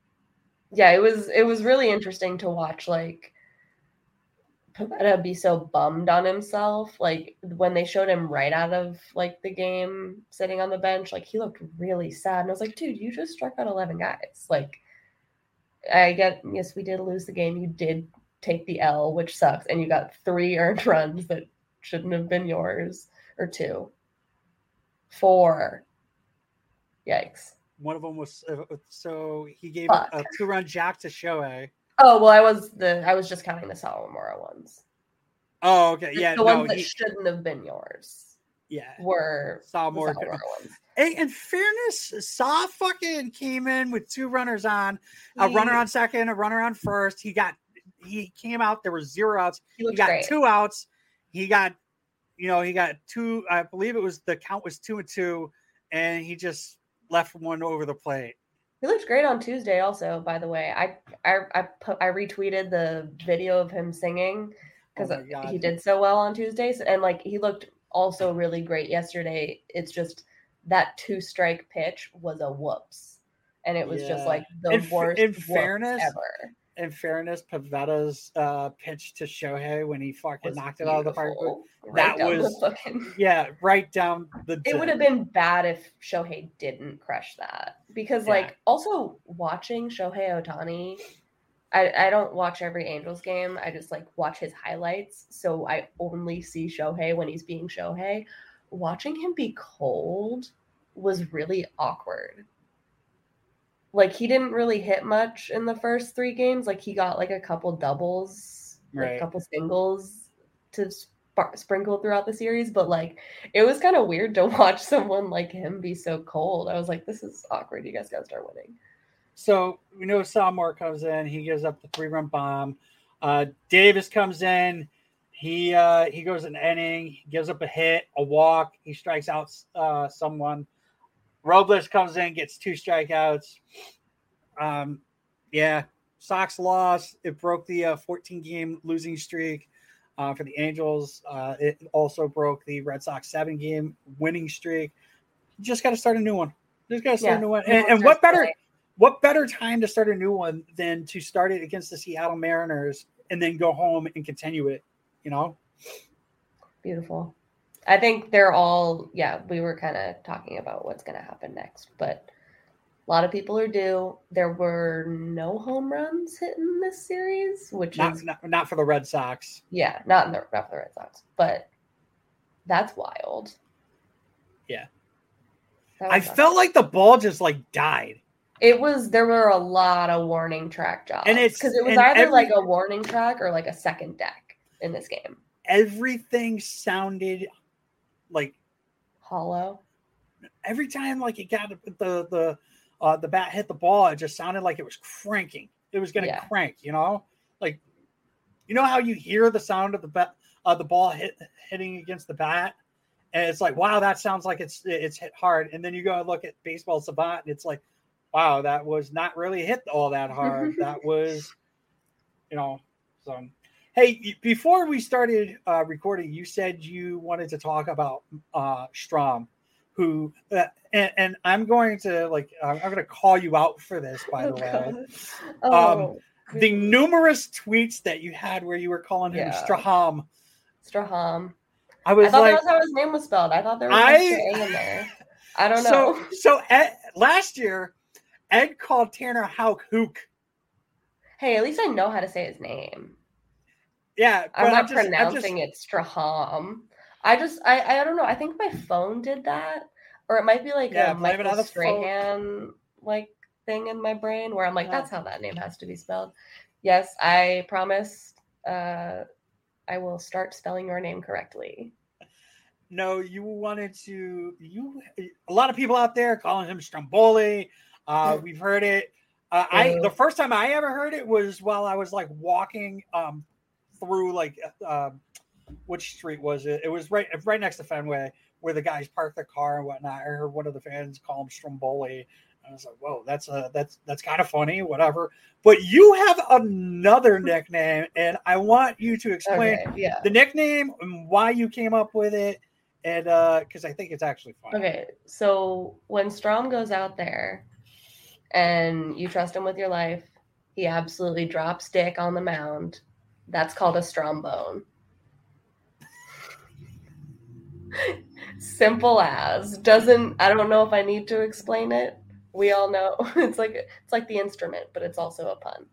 [SPEAKER 4] yeah, it was it was really interesting to watch like Pivetta be so bummed on himself. Like when they showed him right out of like the game sitting on the bench, like he looked really sad. And I was like, dude, you just struck out 11 guys. Like I get yes, we did lose the game. You did take the L, which sucks, and you got three earned runs that shouldn't have been yours, or two, four. Yikes!
[SPEAKER 2] One of them was uh, so he gave
[SPEAKER 4] Fuck.
[SPEAKER 2] a two run jack to Shohei.
[SPEAKER 4] Oh well, I was the I was just counting the Sawamura ones.
[SPEAKER 2] Oh, okay. Yeah,
[SPEAKER 4] the
[SPEAKER 2] no,
[SPEAKER 4] ones that
[SPEAKER 2] he-
[SPEAKER 4] shouldn't have been yours
[SPEAKER 2] yeah.
[SPEAKER 4] were.
[SPEAKER 2] Sawamura
[SPEAKER 4] ones.
[SPEAKER 2] Hey, in fairness, Saw fucking came in with two runners on, a runner on second, a runner on first. He got he came out, there were zero outs.
[SPEAKER 4] He
[SPEAKER 2] He got
[SPEAKER 4] great.
[SPEAKER 2] two outs. He got, you know, he got two. I believe it was the count was two and two, and he just left one over the plate.
[SPEAKER 4] He looked great on Tuesday. Also, by the way, I I I, put, I retweeted the video of him singing because
[SPEAKER 2] Oh
[SPEAKER 4] he did so well on Tuesdays, and like he looked also really great yesterday. It's just that two strike pitch was a whoops, and it was just like the
[SPEAKER 2] In
[SPEAKER 4] worst.
[SPEAKER 2] in fairness,
[SPEAKER 4] ever.
[SPEAKER 2] In fairness, Pivetta's uh, pitch to Shohei when he fucking
[SPEAKER 4] Was
[SPEAKER 2] knocked it out of the park. That
[SPEAKER 4] Right the
[SPEAKER 2] was
[SPEAKER 4] fucking-
[SPEAKER 2] yeah, right down the.
[SPEAKER 4] It would have been bad if Shohei didn't crush that because,
[SPEAKER 2] Yeah.
[SPEAKER 4] like, also watching Shohei Ohtani, I, I don't watch every Angels game. I just like watch his highlights, so I only see Shohei when he's being Shohei. Watching him be cold was really awkward. Like he didn't really hit much in the first three games. Like he got like a couple doubles, like a couple singles to sp- sprinkle throughout the series, but like it was kind of weird to watch someone like him be so cold. I was like, this is awkward. You guys gotta start winning.
[SPEAKER 2] So we know Salmore comes in. He gives up the three run bomb. Uh, Davis comes in. He uh, he goes an inning. He gives up a hit, a walk. He strikes out uh, someone. Robles comes in, gets two strikeouts. Um, yeah, Sox lost. It broke the uh, 14 game losing streak uh, for the Angels. Uh, it also broke the Red Sox seven game winning streak. You just got to start a new one. Just got to start
[SPEAKER 4] Yeah.
[SPEAKER 2] a new one. And, and what better what better time to start a new one than to start it against the Seattle Mariners and then go home and continue it? You know,
[SPEAKER 4] Beautiful. I think they're all, yeah, we were kind of talking about what's going to happen next, but a lot of people are due. There were no home runs hit in this series, which
[SPEAKER 2] not,
[SPEAKER 4] is,
[SPEAKER 2] not not for the Red Sox.
[SPEAKER 4] yeah, not in the, not for the Red Sox, but that's wild.
[SPEAKER 2] Yeah.
[SPEAKER 4] That
[SPEAKER 2] I
[SPEAKER 4] wild.
[SPEAKER 2] felt like the ball just like died.
[SPEAKER 4] it was, there were a lot of warning track jobs.
[SPEAKER 2] And it's-
[SPEAKER 4] because it was either
[SPEAKER 2] every-
[SPEAKER 4] like a warning track or like a second deck in this game.
[SPEAKER 2] everything sounded like
[SPEAKER 4] Hollow.
[SPEAKER 2] every time like it got the the uh the bat hit the ball, it just sounded like it was cranking. It was gonna
[SPEAKER 4] Yeah.
[SPEAKER 2] crank, you know? Like you know how you hear the sound of the bat uh the ball hit hitting against the bat? And it's like, wow, that sounds like it's it's hit hard. And then you go and look at baseball savant, and it's like, wow, that was not really hit all that hard. that was, you know, so hey, before we started uh, recording, you said you wanted to talk about uh, Strahm, who, uh, and, and I'm going to like, I'm going to call you out for this, by the
[SPEAKER 4] Oh,
[SPEAKER 2] way. Um,
[SPEAKER 4] Oh,
[SPEAKER 2] the numerous tweets that you had where you were calling him
[SPEAKER 4] Yeah.
[SPEAKER 2] Straham.
[SPEAKER 4] Straham.
[SPEAKER 2] I was
[SPEAKER 4] I thought
[SPEAKER 2] like,
[SPEAKER 4] that was how his name was spelled. I thought there was
[SPEAKER 2] I-
[SPEAKER 4] an in there. I don't know.
[SPEAKER 2] so, so Ed, last year, Ed called Tanner Houck Hook.
[SPEAKER 4] hey, at least I know how to say his name.
[SPEAKER 2] Yeah,
[SPEAKER 4] I'm not
[SPEAKER 2] just- I'm just-
[SPEAKER 4] pronouncing it Straham. I just I I don't know. I think my phone did that, or it might be like
[SPEAKER 2] Yeah,
[SPEAKER 4] a Michael. Strahan like thing in my brain where I'm like,
[SPEAKER 2] Yeah.
[SPEAKER 4] that's how that name has to be spelled. Yes, I promise. Uh, I will start spelling your name correctly.
[SPEAKER 2] No, you wanted to. You a lot of people out there calling him Stromboli. Uh, we've heard it. Uh, I the first time I ever heard it was while I was like walking um through like uh, which street was it? It was right right next to Fenway where the guys parked their car and whatnot. I heard one of the fans call him Stromboli. I was like, "Whoa, that's uh that's that's kind of funny, whatever." But you have another nickname, and I want you to explain
[SPEAKER 4] Okay, yeah.
[SPEAKER 2] the nickname and why you came up with it, and uh, because I think it's actually fun.
[SPEAKER 4] Okay, so when Strom goes out there and you trust him with your life, he absolutely drops dick on the mound. That's called a Strombone. Simple as. Doesn't I don't know if I need to explain it. We all know. It's like it's like the instrument, but it's also a pun.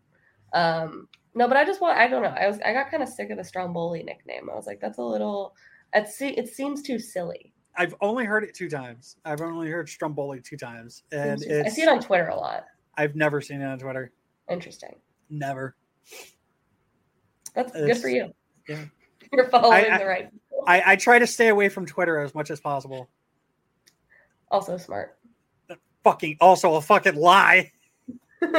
[SPEAKER 4] Um no, but I just want I don't know. I was I got kind of sick of the Stromboli nickname. I was like, that's a little it, se- it seems too silly.
[SPEAKER 2] I've only heard it two times. I've only heard Stromboli two times, and
[SPEAKER 4] I see it on Twitter a lot.
[SPEAKER 2] I've never seen it on Twitter.
[SPEAKER 4] Interesting.
[SPEAKER 2] Never.
[SPEAKER 4] That's good for you.
[SPEAKER 2] Yeah.
[SPEAKER 4] You're following
[SPEAKER 2] I-
[SPEAKER 4] the right.
[SPEAKER 2] I, I try to stay away from Twitter as much as possible.
[SPEAKER 4] also smart.
[SPEAKER 2] Fucking also a fucking lie.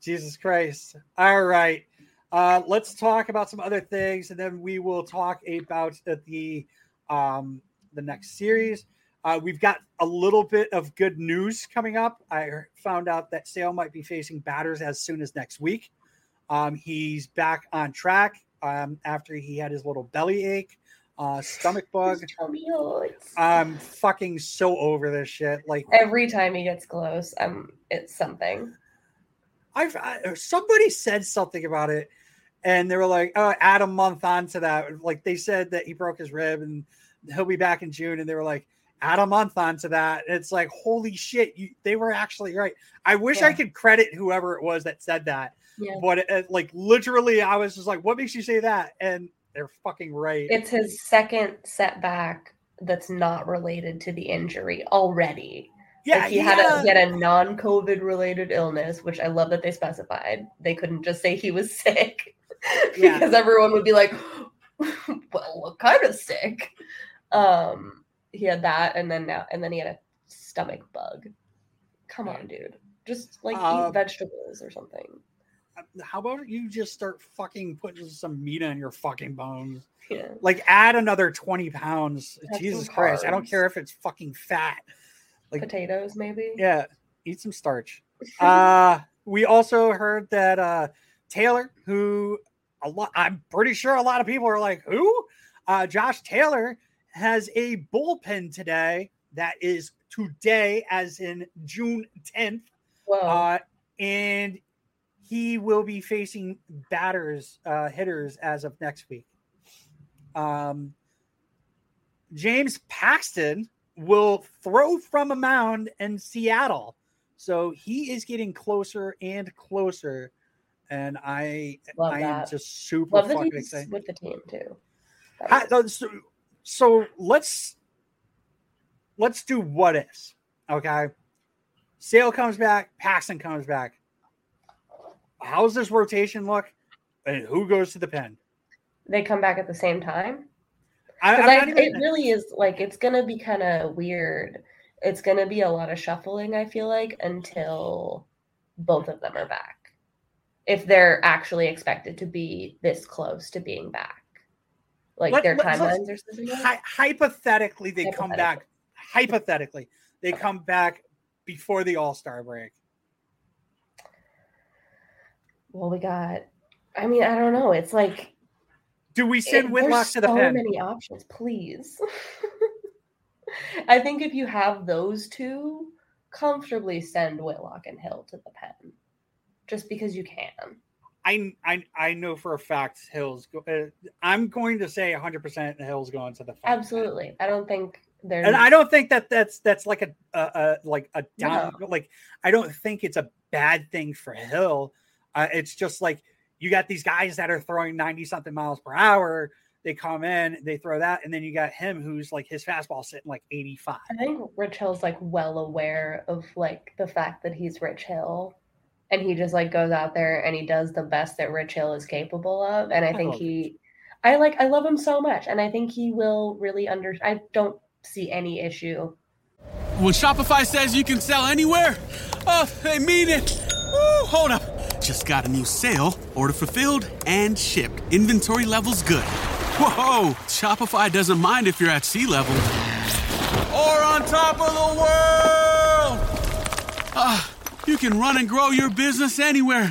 [SPEAKER 2] Jesus Christ. All right. Uh, let's talk about some other things, and then we will talk about the um, the next series. Uh, we've got a little bit of good news coming up. I found out that Sale might be facing batters as soon as next week. Um, he's back on track um, after he had his little belly ache, uh, stomach bug. I'm fucking so over this shit. Like
[SPEAKER 4] Every time he gets close, um, it's something.
[SPEAKER 2] I've I, somebody said something about it, and they were like, "Oh, add a month onto that." Like they said that he broke his rib and he'll be back in June, and they were like, "Add a month onto that." And it's like, holy shit, you, they were actually right. I wish I could credit whoever it was that said that,
[SPEAKER 4] Yeah.
[SPEAKER 2] but it, it- like literally, I was just like, "What makes you say that?" And they're fucking right.
[SPEAKER 4] It's his second setback that's not related to the injury already.
[SPEAKER 2] yeah,
[SPEAKER 4] Like, he, had a he had a non-COVID related illness, which I love that they specified. They couldn't just say he was sick
[SPEAKER 2] Yeah.
[SPEAKER 4] because everyone would be like, "Well, what kind of sick?" Um, he had that, and then now, and then he had a stomach bug. Come on, dude, just like
[SPEAKER 2] Uh,
[SPEAKER 4] eat vegetables or something.
[SPEAKER 2] How about you just start fucking putting some meat on your fucking bones?
[SPEAKER 4] Yeah.
[SPEAKER 2] Like add another 20 pounds.
[SPEAKER 4] Have
[SPEAKER 2] Jesus Christ. I don't care if it's fucking fat. Like
[SPEAKER 4] Potatoes, maybe.
[SPEAKER 2] yeah, eat some starch. uh we also heard that uh Taylor, who a lot I'm pretty sure a lot of people are like, who? Uh Josh Taylor has a bullpen today that is today as in June 10th.
[SPEAKER 4] Whoa.
[SPEAKER 2] Uh and he will be facing batters, uh, hitters as of next week. Um, James Paxton will throw from a mound in Seattle. So he is getting closer and closer. And I,
[SPEAKER 4] Love
[SPEAKER 2] I am just super
[SPEAKER 4] Love
[SPEAKER 2] fucking excited.
[SPEAKER 4] with the team too.
[SPEAKER 2] So, so let's let's do what ifs. Okay. Sale comes back, Paxton comes back. How's this rotation look? And who goes to the pen?
[SPEAKER 4] they come back at the same time.
[SPEAKER 2] I'm
[SPEAKER 4] I-
[SPEAKER 2] even-
[SPEAKER 4] it really is like it's gonna be kind of weird. It's gonna be a lot of shuffling. I feel like until both of them are back, if they're actually expected to be this close to being back, like
[SPEAKER 2] Let-
[SPEAKER 4] their
[SPEAKER 2] let-
[SPEAKER 4] timelines are something. like
[SPEAKER 2] Hy- hypothetically, they come back. Hypothetically, they come back before the All Star break.
[SPEAKER 4] Well, we got. I mean, I don't know. It's like
[SPEAKER 2] Do we send
[SPEAKER 4] it-
[SPEAKER 2] Whitlock to the
[SPEAKER 4] so
[SPEAKER 2] pen?
[SPEAKER 4] many options, please. I think if you have those two, comfortably send Whitlock and Hill to the pen, just because you can.
[SPEAKER 2] I, I I know for a fact Hills. Go, uh, I'm going to say 100 percent Hills going to the pen.
[SPEAKER 4] Absolutely, I don't think there's.
[SPEAKER 2] and I don't think that that's that's like a a, a like a down like I don't think it's a bad thing for Hill. Uh, it's just like you got these guys that are throwing 90 something miles per hour. They come in, they throw that, and then you got him who's like his fastball sitting like 85.
[SPEAKER 4] I think Rich Hill's like well aware of like the fact that he's Rich Hill, and he just like goes out there and he does the best that Rich Hill is capable of. And I think
[SPEAKER 5] love
[SPEAKER 4] he, I like, I love him so much, and I think he will really under. I don't see any issue.
[SPEAKER 6] When Shopify says you can sell anywhere, oh, they mean it. Woo, hold up. Just got a new sale, order fulfilled and shipped. Inventory levels good. Whoa, Shopify doesn't mind if you're at sea level or on top of the world. Ah, you can run and grow your business anywhere.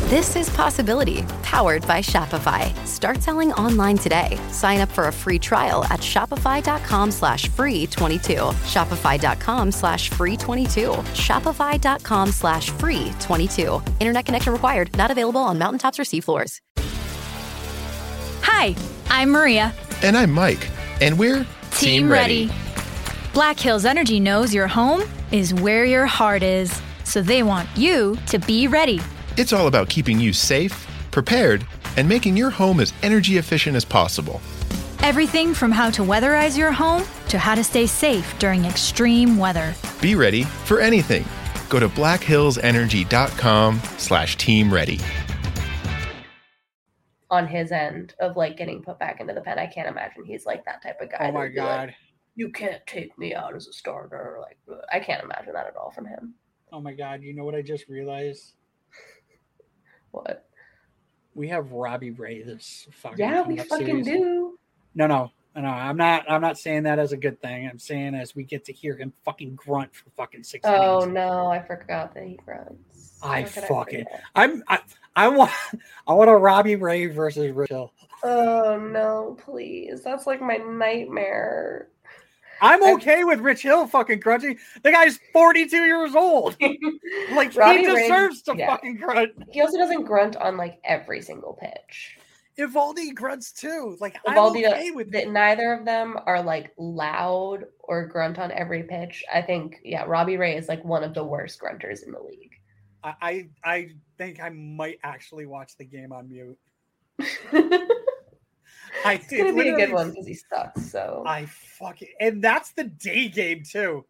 [SPEAKER 7] This is Possibility, powered by Shopify. Start selling online today. Sign up for a free trial at shopify.com slash free 22. Shopify.com slash free 22. Shopify.com slash free 22. Internet connection required. Not available on mountaintops or seafloors.
[SPEAKER 8] Hi, I'm Maria.
[SPEAKER 9] And I'm Mike. And we're
[SPEAKER 8] Team Ready. Black Hills Energy knows your home is where your heart is, so they want you to be ready.
[SPEAKER 9] It's all about keeping you safe, prepared, and making your home as energy efficient as possible.
[SPEAKER 8] Everything from how to weatherize your home to how to stay safe during extreme weather.
[SPEAKER 9] Be ready for anything. Go to blackhillsenergy.com slash team ready.
[SPEAKER 4] on his end of like getting put back into the pen. I can't imagine he's like that type of guy.
[SPEAKER 2] Oh my
[SPEAKER 4] would be like,
[SPEAKER 2] god.
[SPEAKER 4] you can't take me out as a starter. Like I can't imagine that at all from him.
[SPEAKER 2] Oh my god, you know what I just realized?
[SPEAKER 4] What?
[SPEAKER 2] We have Robbie Ray this fucking
[SPEAKER 4] Yeah, we fucking
[SPEAKER 2] series.
[SPEAKER 4] do.
[SPEAKER 2] No, no, no. I'm not. I'm not saying that as a good thing. I'm saying as we get to hear him fucking grunt for fucking six
[SPEAKER 4] Oh
[SPEAKER 2] innings.
[SPEAKER 4] no, I forgot that he grunts.
[SPEAKER 2] I fucking. I'm. I, I want. I want a Robbie Ray versus Rich Hill.
[SPEAKER 4] Oh no, please. That's like my nightmare.
[SPEAKER 2] I'm okay with Rich Hill fucking grunting. The guy's 42 years old. like
[SPEAKER 4] Robbie
[SPEAKER 2] he deserves to
[SPEAKER 4] yeah.
[SPEAKER 2] fucking grunt.
[SPEAKER 4] He also doesn't grunt on like every single pitch.
[SPEAKER 2] Eovaldi grunts too. Like I'm okay with
[SPEAKER 4] that neither of them are like loud or grunt on every pitch. I think, yeah, Robbie Ray is like one of the worst grunters in the league.
[SPEAKER 2] I, I I think I might actually watch the game on mute. I
[SPEAKER 4] It's gonna be a good one because he sucks. So
[SPEAKER 2] I fucking and that's the day game too.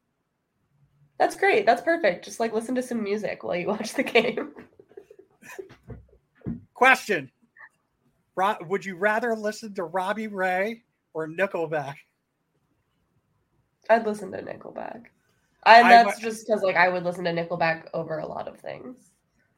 [SPEAKER 4] that's great. That's perfect. Just like listen to some music while you watch the game.
[SPEAKER 2] Question: Would you rather listen to Robbie Ray or Nickelback?
[SPEAKER 4] I'd listen to Nickelback. And that's
[SPEAKER 2] wa-
[SPEAKER 4] just because like I would listen to Nickelback over a lot of things.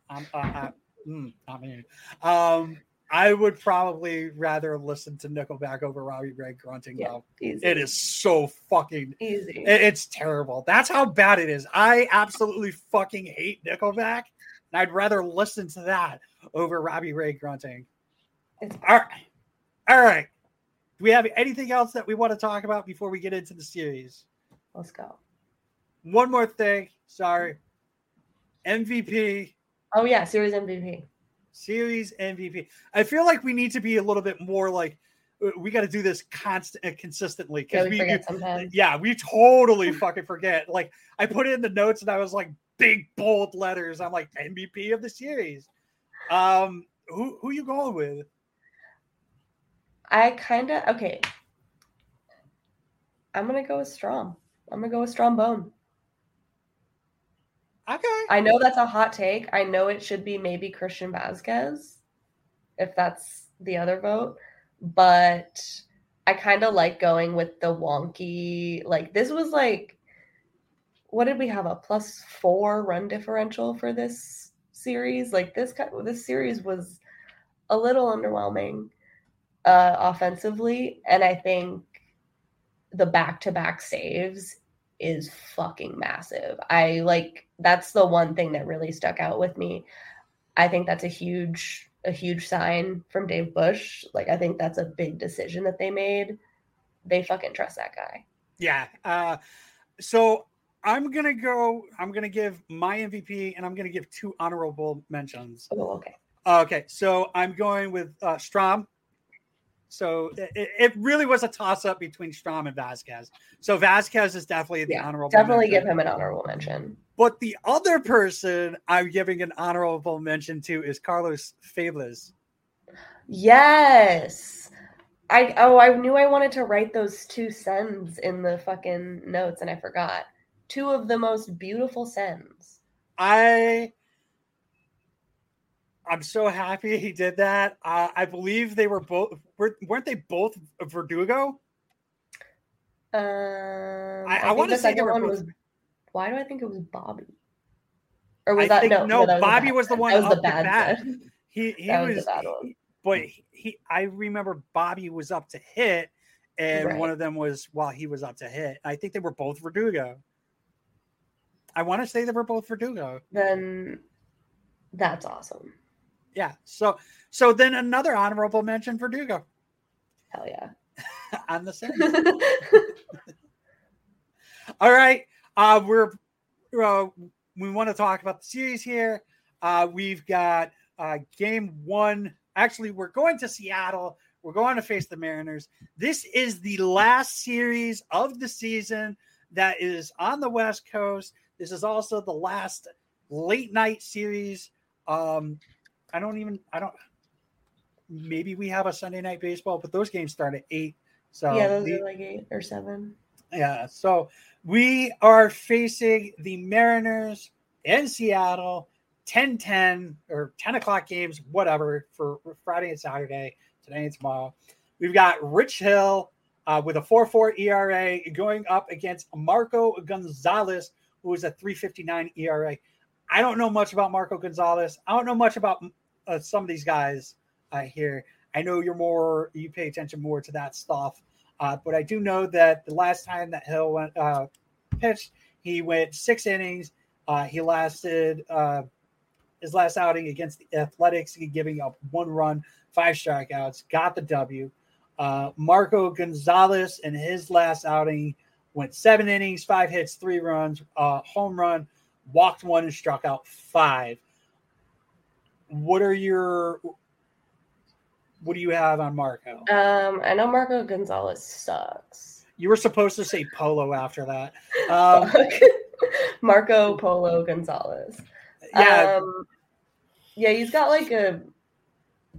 [SPEAKER 2] Um, uh, uh, mm, I mean, um, I would probably rather listen to Nickelback over Robbie Ray grunting.
[SPEAKER 4] Yeah,
[SPEAKER 2] it is so fucking
[SPEAKER 4] Easy.
[SPEAKER 2] it- it's terrible. That's how bad it is. I absolutely fucking hate Nickelback, and I'd rather listen to that over Robbie Ray grunting. All right, all right. Do we have anything else that we want to talk about before we get into the series?
[SPEAKER 4] Let's go.
[SPEAKER 2] One more thing. Sorry. MVP.
[SPEAKER 4] Oh yeah, series MVP.
[SPEAKER 2] Series MVP. I feel like we need to be a little bit more like we got to do this constant, uh, consistently.
[SPEAKER 4] Yeah,
[SPEAKER 2] 'cause
[SPEAKER 4] we sometimes.
[SPEAKER 2] Yeah, we totally fucking forget. Like I put it in the notes and I was like big bold letters. I'm like MVP of the series. Um, who who you going with?
[SPEAKER 4] I kind of okay. I'm gonna go with Strom. I'm gonna go with Strom Bone.
[SPEAKER 2] Okay.
[SPEAKER 4] I know that's a hot take. I know it should be maybe Christian Vazquez, if that's the other vote. But I kind of like going with the wonky. Like this was like, what did we have a plus four run differential for this series? Like this this series was a little underwhelming uh, offensively, and I think the back to back saves is fucking massive. I like that's the one thing that really stuck out with me. I think that's a huge a huge sign from Dave Bush. Like I think that's a big decision that they made. They fucking trust that guy.
[SPEAKER 2] Yeah. Uh, so I'm gonna go. I'm gonna give my MVP, and I'm gonna give two honorable mentions.
[SPEAKER 4] Oh, okay.
[SPEAKER 2] Okay, so I'm going with uh, Strom. So it, it really was a toss up between Strom and Vazquez. So Vazquez is definitely the honorable.
[SPEAKER 4] Definitely
[SPEAKER 2] mention.
[SPEAKER 4] give him an honorable mention.
[SPEAKER 2] But the other person I'm giving an honorable mention to is Carlos Febles.
[SPEAKER 4] Yes. I oh I knew I wanted to write those two sends in the fucking notes and I forgot. Two of the most beautiful sends.
[SPEAKER 2] I I'm so happy he did that. Uh, I believe they were both were, weren't they both Verdugo?
[SPEAKER 4] Um
[SPEAKER 2] I- I
[SPEAKER 4] think
[SPEAKER 2] wanna say they were
[SPEAKER 4] one
[SPEAKER 2] both-
[SPEAKER 4] was why do I think it was Bobby? Or was
[SPEAKER 2] I
[SPEAKER 4] that
[SPEAKER 2] think-
[SPEAKER 4] no?
[SPEAKER 2] no,
[SPEAKER 4] that was
[SPEAKER 2] Bobby was the one
[SPEAKER 4] That was
[SPEAKER 2] up
[SPEAKER 4] the bad
[SPEAKER 2] bat. He he
[SPEAKER 4] was
[SPEAKER 2] was,
[SPEAKER 4] the
[SPEAKER 2] but he I remember Bobby was up to hit, and
[SPEAKER 4] Right.
[SPEAKER 2] one of them was while he was up to hit. I think they were both Verdugo. I want to say they were both Verdugo.
[SPEAKER 4] Then that's awesome.
[SPEAKER 2] Yeah. So so then another honorable mention Verdugo
[SPEAKER 4] Hell yeah.
[SPEAKER 2] on the same. All right. Uh, we're uh, we want to talk about the series here. Uh, we've got uh, game one. Actually, we're going to Seattle. We're going to face the Mariners. This is the last series of the season that is on the West Coast. This is also the last late night series. Um, I don't even. I don't. Maybe we have a Sunday night baseball, but those games start at eight. So
[SPEAKER 4] yeah, those
[SPEAKER 2] the-
[SPEAKER 4] are like eight or seven.
[SPEAKER 2] yeah, so we are facing the Mariners in Seattle, 10 10 or 10 o'clock games, whatever, for Friday and Saturday, today and tomorrow. We've got Rich Hill uh, with a 4 4 ERA going up against Marco Gonzalez, who is a 359 ERA. I don't know much about Marco Gonzalez. I don't know much about uh, some of these guys uh, here. I know you're more, you pay attention more to that stuff. Uh, but I do know that the last time that Hill went uh, pitched, he went six innings. Uh, he lasted uh, his last outing against the Athletics, giving up one run, five strikeouts, got the W. Uh, Marco Gonzalez in his last outing went seven innings, five hits, three runs, uh, home run, walked one, and struck out five. What are your what do you have on Marco?
[SPEAKER 4] Um, I know Marco Gonzalez sucks.
[SPEAKER 2] You were supposed to say Polo after that. Um,
[SPEAKER 4] Marco Polo Gonzalez.
[SPEAKER 2] Yeah.
[SPEAKER 4] Um, yeah, he's got like a.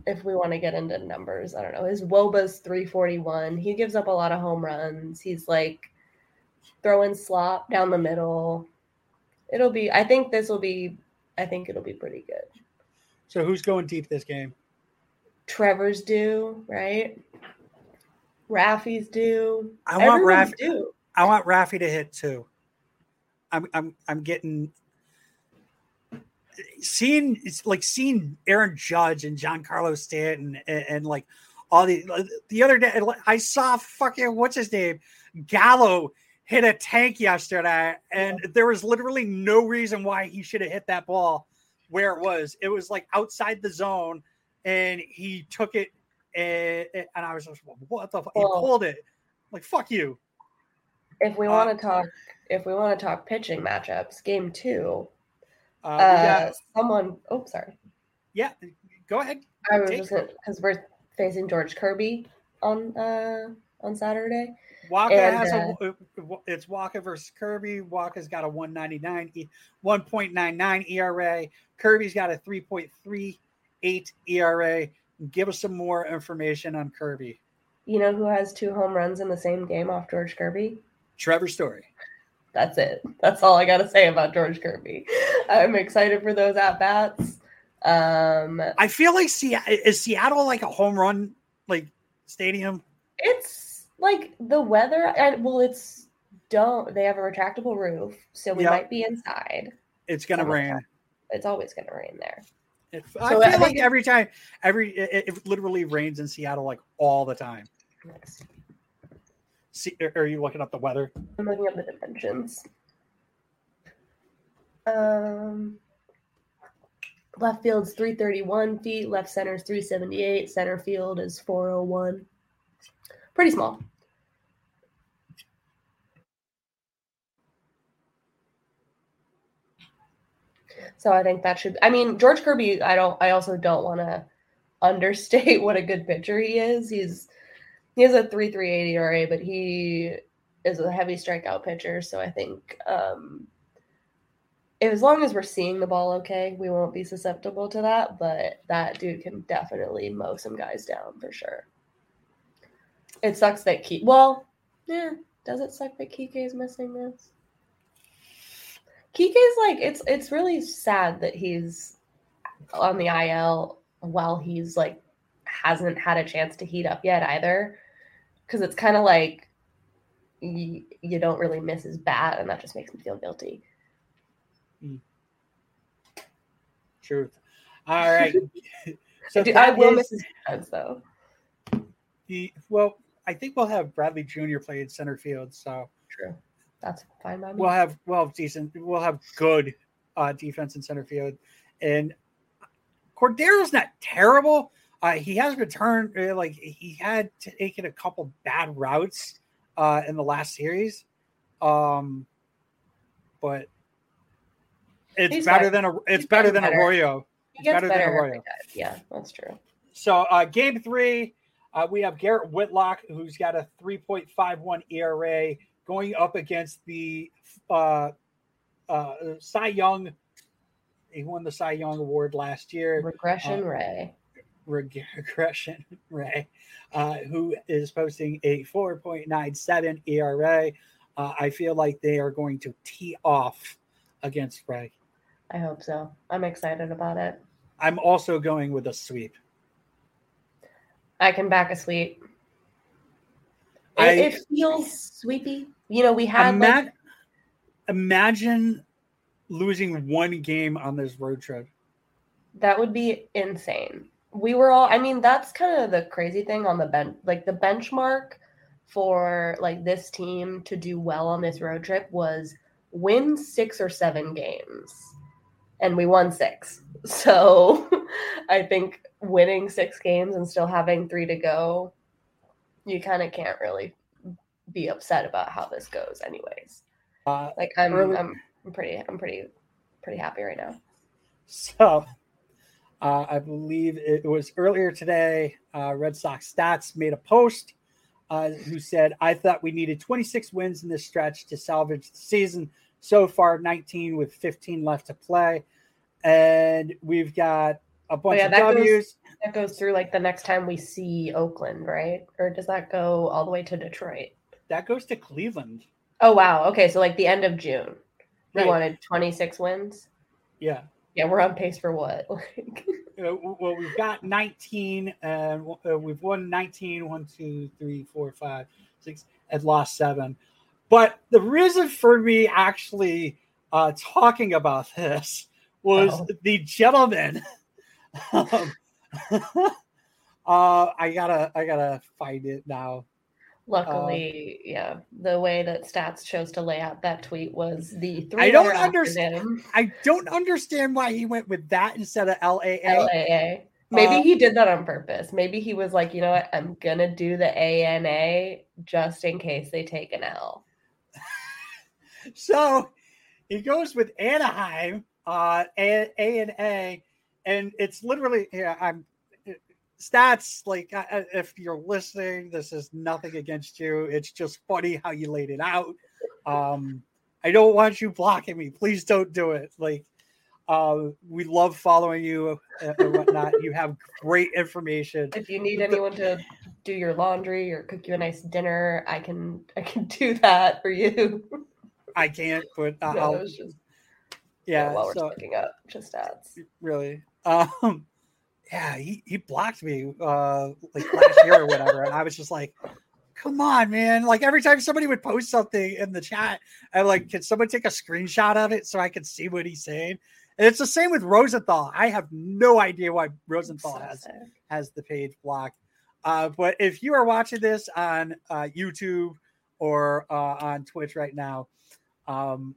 [SPEAKER 4] If we want to get into numbers, I don't know. His WOBA's 341. He gives up a lot of home runs. He's like throwing slop down the middle. It'll be. I think this will be. I think it'll be pretty good.
[SPEAKER 2] So who's going deep this game?
[SPEAKER 4] Trevor's due, right? Raffy's due.
[SPEAKER 2] I want
[SPEAKER 4] Everyone's
[SPEAKER 2] Raff.
[SPEAKER 4] due.
[SPEAKER 2] I want Raffy to hit too. I'm I'm I'm getting seeing it's like seeing Aaron Judge and Giancarlo Stanton and, and like all the the other day I saw fucking what's his name Gallo hit a tank yesterday and there was literally no reason why he should have hit that ball where it was. It was like outside the zone and he took it and, and I was just what the fuck? He pulled it like fuck you.
[SPEAKER 4] If we
[SPEAKER 2] Uh,
[SPEAKER 4] want to talk, if we want to talk pitching matchups, game two.
[SPEAKER 2] Uh,
[SPEAKER 4] Uh, someone. Oh, sorry.
[SPEAKER 2] yeah, go ahead.
[SPEAKER 4] I was because we're facing George Kirby on uh on Saturday.
[SPEAKER 2] Wacha
[SPEAKER 4] And,
[SPEAKER 2] has
[SPEAKER 4] uh,
[SPEAKER 2] a it's Wacha versus Kirby. Wacha's got a 199 e- 1.99 ERA. Kirby's got a 3.38 ERA. Give us some more information on Kirby.
[SPEAKER 4] You know who has two home runs in the same game off George Kirby?
[SPEAKER 2] Trevor Story.
[SPEAKER 4] That's it. That's all I got to say about George Kirby. I'm excited for those at bats. Um,
[SPEAKER 2] I feel like Seattle is Seattle like a home run like stadium.
[SPEAKER 4] it's like the weather, and well, it's don't they have a retractable roof, so we
[SPEAKER 2] Yep.
[SPEAKER 4] might be inside.
[SPEAKER 2] It's gonna rain.
[SPEAKER 4] It's always to rain there.
[SPEAKER 2] It,
[SPEAKER 4] So
[SPEAKER 2] I
[SPEAKER 4] I
[SPEAKER 2] feel
[SPEAKER 4] think
[SPEAKER 2] like every time, every it, it literally rains in Seattle like all the time. See, are- are you looking up the weather?
[SPEAKER 4] I'm looking up the dimensions. Um, left field's 331 feet, left center's 378, center field is 401. Pretty small. So I think that should I mean George Kirby I don't I also don't want to understate what a good pitcher he is. He's he has a 3.38 ERA, but he is a heavy strikeout pitcher. So I think um, as long as we're seeing the ball okay, we won't be susceptible to that. But that dude can definitely mow some guys down for sure. It sucks that Key. Well, yeah. Does it suck that Kike is missing this? Kike's like it's it's really sad that he's on the IL while he's like hasn't had a chance to heat up yet either. Because it's kind of like you, you don't really miss his bat, and that just makes me feel guilty. Hmm.
[SPEAKER 2] Truth. All right.
[SPEAKER 4] I, do, I will
[SPEAKER 2] is
[SPEAKER 4] miss his defense though.
[SPEAKER 2] the well. I think we'll have Bradley Jr. play in center field, so
[SPEAKER 4] True. That's fine by me.
[SPEAKER 2] we'll have we'll have decent. We'll have good uh, defense in center field, and Cordero's not terrible. Uh, he has returned uh, like he had taken a couple bad routes uh, in the last series, um, but it's
[SPEAKER 4] He's
[SPEAKER 2] better
[SPEAKER 4] got-
[SPEAKER 2] than a it's
[SPEAKER 4] he's
[SPEAKER 2] better than
[SPEAKER 4] better.
[SPEAKER 2] Arroyo. It's
[SPEAKER 4] gets
[SPEAKER 2] better than Arroyo.
[SPEAKER 4] Yeah, that's true.
[SPEAKER 2] So uh, game three, uh, we have Garrett Whitlock, who's got a 3.51 ERA, going up against the uh, uh, Cy Young. He won the Cy Young Award last year.
[SPEAKER 4] Regression
[SPEAKER 2] Uh,
[SPEAKER 4] Ray.
[SPEAKER 2] Reg- Regression Ray, uh, who is posting a 4.97 ERA. Uh, I feel like they are going to tee off against Ray.
[SPEAKER 4] I hope so. I'm excited about it.
[SPEAKER 2] I'm also going with a sweep.
[SPEAKER 4] I can back a sweep. It,
[SPEAKER 2] I-
[SPEAKER 4] it feels sweepy. You know, we had
[SPEAKER 2] Ima-
[SPEAKER 4] like
[SPEAKER 2] imagine losing one game on this road trip.
[SPEAKER 4] That would be insane. We were all I mean, that's kind of the crazy thing on the bench like the benchmark for like this team to do well on this road trip was win 6 or 7 games. And we won 6. So, I think winning 6 games and still having 3 to go, you kind of can't really be upset about how this goes anyways.
[SPEAKER 2] Uh,
[SPEAKER 4] Like I'm
[SPEAKER 2] early-
[SPEAKER 4] I'm, I'm pretty I'm pretty pretty happy right now.
[SPEAKER 2] So uh, I believe it was earlier today. Uh, Red Sox Stats made a post uh, who said, I thought we needed 26 wins in this stretch to salvage the season. So far, 19 with 15 left to play. And we've got a
[SPEAKER 4] Oh yeah,
[SPEAKER 2] of
[SPEAKER 4] that
[SPEAKER 2] W's.
[SPEAKER 4] goes that goes through like the next time we see Oakland, right? Or does that go all the way to Detroit?
[SPEAKER 2] That goes to Cleveland.
[SPEAKER 4] Oh wow. Okay, so like the end of June. We
[SPEAKER 2] Right.
[SPEAKER 4] wanted 26 wins.
[SPEAKER 2] Yeah.
[SPEAKER 4] Yeah, we're on pace for what?
[SPEAKER 2] Uh, well, we've got 19, and uh, we've won 19, 1, 2, 3, 4, 5, 6, and lost seven. But the reason for me actually uh, talking about this was
[SPEAKER 4] Oh.
[SPEAKER 2] the gentleman. Um, uh, I gotta, I gotta find it now.
[SPEAKER 4] luckily, yeah, the way that stats chose to lay out that tweet was the three
[SPEAKER 2] I don't understand. I don't understand why he went with that instead of LAA.
[SPEAKER 4] LAA. Maybe
[SPEAKER 2] Uh,
[SPEAKER 4] he did that on purpose. Maybe he was like, you know what, I'm gonna do the ANA just in case they take an L.
[SPEAKER 2] So he goes with Anaheim, uh, A, A and A, and it's literally yeah. I'm stats like I- I- if you're listening this is nothing against you it's just funny how you laid it out um i don't want you blocking me please don't do it like uh we love following you and and whatnot you have great information
[SPEAKER 4] If you need anyone to do your laundry or cook you a nice dinner, I can I can do that for you.
[SPEAKER 2] i can't but
[SPEAKER 4] No,
[SPEAKER 2] i'll
[SPEAKER 4] just
[SPEAKER 2] yeah
[SPEAKER 4] while we're
[SPEAKER 2] so
[SPEAKER 4] up just stats.
[SPEAKER 2] really um yeah he, he blocked me uh like last year or whatever and i was just like come on man. Like every time somebody would post something in the chat i'm like can someone take a screenshot of it so i can see what he's saying? And it's the same with rosenthal. I have no idea why rosenthal has has the page blocked. Uh but if you are watching this on uh youtube or uh on twitch right now um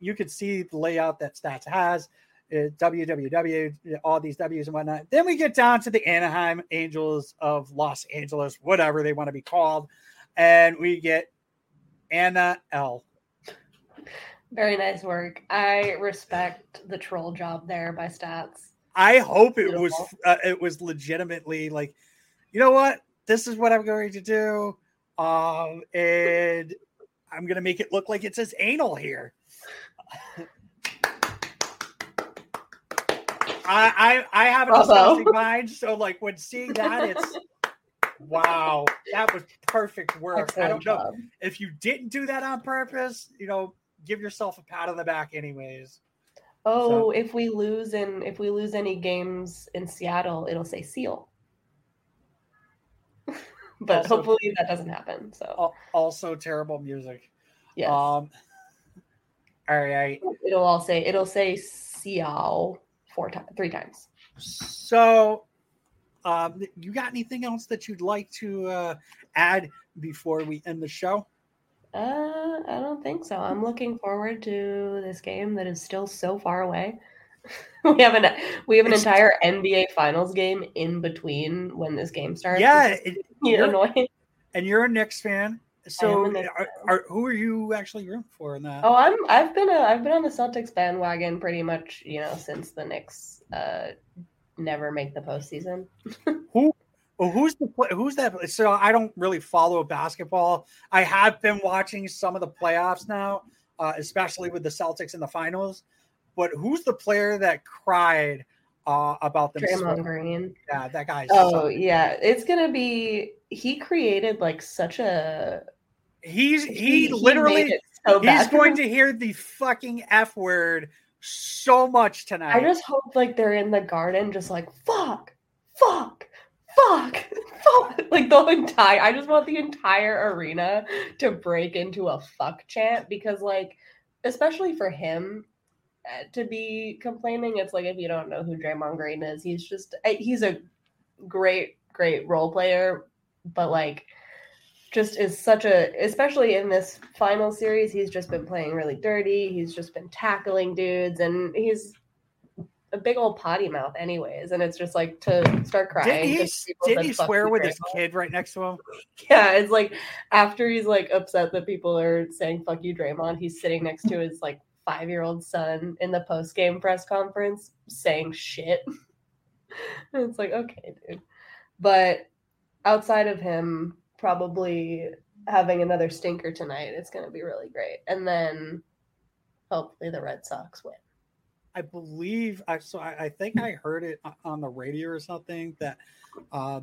[SPEAKER 2] you can see the layout that stats has www all these w's and whatnot. Then we get down to the anaheim angels of los angeles whatever they want to be called and we get anna l.
[SPEAKER 4] Very nice work. I respect the troll job there by stats.
[SPEAKER 2] i hope it was uh, it was legitimately like you know what? This is what i'm going to do um and i'm going to make it look like it says anal here I, I I have a disgusting mind, so like when seeing that, it's wow, that was perfect work. I don't
[SPEAKER 4] Excellent
[SPEAKER 2] know
[SPEAKER 4] job.
[SPEAKER 2] if you didn't do that on purpose. You know, give yourself a pat on the back, anyways.
[SPEAKER 4] Oh, if we lose and if we lose any games in Seattle, it'll say seal. but
[SPEAKER 2] Also-
[SPEAKER 4] hopefully that doesn't happen. So
[SPEAKER 2] Also, terrible music.
[SPEAKER 4] Yes.
[SPEAKER 2] Um. All right.
[SPEAKER 4] it'll all say it'll say Seattle four times, three times.
[SPEAKER 2] So, um, you got anything else that you'd like to uh, add before we end the show?
[SPEAKER 4] Uh, I don't think so. I'm looking forward to this game that is still so far away. we have an we have an entire NBA Finals game in between when this game starts.
[SPEAKER 2] Yeah, it- you're-
[SPEAKER 4] annoying.
[SPEAKER 2] And you're a Knicks fan, so are, are, who are you actually rooting for in that?
[SPEAKER 4] Oh, I'm I've been a I've been on the Celtics bandwagon pretty much you know since the Knicks uh never make the postseason.
[SPEAKER 2] Who? Well, who's the pla- who's that? So I don't really follow basketball. I have been watching some of the playoffs now, uh, especially with the Celtics in the finals. But who's the player that cried uh, about them?
[SPEAKER 4] Draymond Green.
[SPEAKER 2] Yeah, that guy.
[SPEAKER 4] Oh
[SPEAKER 2] so-
[SPEAKER 4] yeah, it's gonna be. He created like such a.
[SPEAKER 2] he's
[SPEAKER 4] he-
[SPEAKER 2] he, literally
[SPEAKER 4] so
[SPEAKER 2] he's going to hear the fucking f word so much tonight.
[SPEAKER 4] I just hope like they're in the garden, just like fuck, fuck, fuck, fuck. Like the entire. I just want the entire arena to break into a fuck chant because, like, especially for him uh, to be complaining, it's like if you don't know who Draymond Green is, he's just uh, he's a great, great role player, but like. Just is such a, especially in this final series, he's just been playing really dirty. He's just been tackling dudes, and he's a big old potty mouth anyways and it's just like to start crying
[SPEAKER 2] didn't he, didn't he swear with his kid right next to him?
[SPEAKER 4] yeah it's like after he's like upset that people are saying fuck you Draymond he's sitting next to his like five year old son in the post game press conference saying shit and it's like okay dude but outside of him probably having another stinker tonight it's going to be really great and then hopefully the Red Sox win
[SPEAKER 2] I believe I so I, I think I heard it on the radio or something that uh,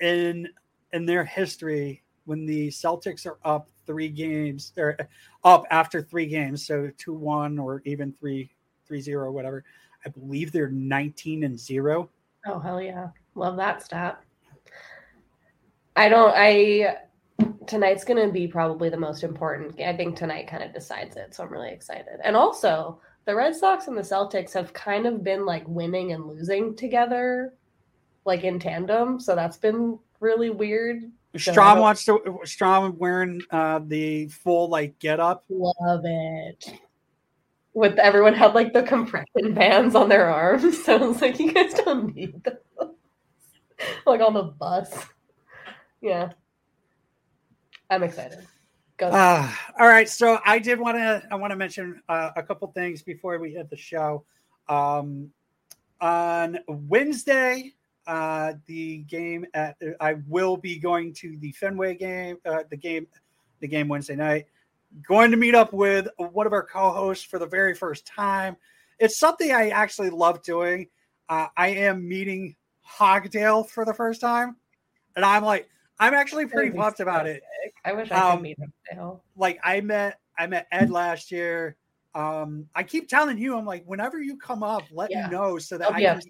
[SPEAKER 2] in in their history when the Celtics are up three games they're up after three games, so two one or even three three zero whatever. I believe they're nineteen and zero.
[SPEAKER 4] Oh hell yeah. Love that stat. I don't I tonight's gonna be probably the most important. I think tonight kind of decides it, so I'm really excited. And also the Red Sox and the Celtics have kind of been like winning and losing together, like in tandem. So that's been really weird. So
[SPEAKER 2] Strom
[SPEAKER 4] don't-
[SPEAKER 2] wants to Strom wearing uh, the full like get up.
[SPEAKER 4] Love it. With everyone had like the compression bands on their arms. So I was like, you guys don't need those. like on the bus. Yeah. I'm excited. Go.
[SPEAKER 2] Uh, all right, so I did want to I want to mention uh, a couple things before we hit the show. Um, on Wednesday, uh, the game at. I will be going to the Fenway game. Uh, the game, the game Wednesday night. Going to meet up with one of our co-hosts for the very first time. It's something I actually love doing. Uh, I am meeting Hogdale for the first time, and I'm like, I'm actually pretty pumped so about sick. it.
[SPEAKER 4] I wish I could um, meet him now.
[SPEAKER 2] Like I met I met Ed last year. Um, I keep telling you, I'm like, whenever you come up, let yeah. me know so that I can,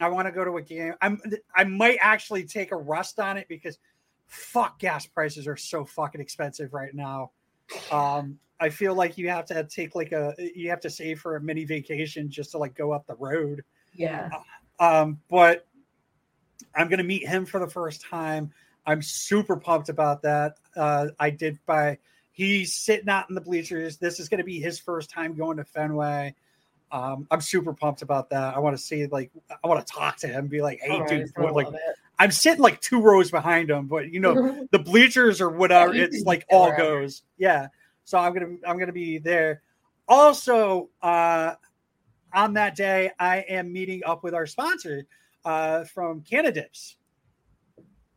[SPEAKER 2] I want to go to a game. I'm I might actually take a rust on it because fuck gas prices are so fucking expensive right now. Um, I feel like you have to take like a you have to save for a mini vacation just to like go up the road.
[SPEAKER 4] Yeah.
[SPEAKER 2] Uh, um, but I'm gonna meet him for the first time. I'm super pumped about that. Uh, I did by he's sitting out in the bleachers. This is going to be his first time going to Fenway. Um, I'm super pumped about that. I want to see like I want to talk to him, be like, "Hey, dude, like I'm sitting like two rows behind him, but you know the bleachers or whatever, it's like all goes, yeah." So I'm gonna I'm gonna be there. Also, uh, on that day, I am meeting up with our sponsor uh, from CannaDips.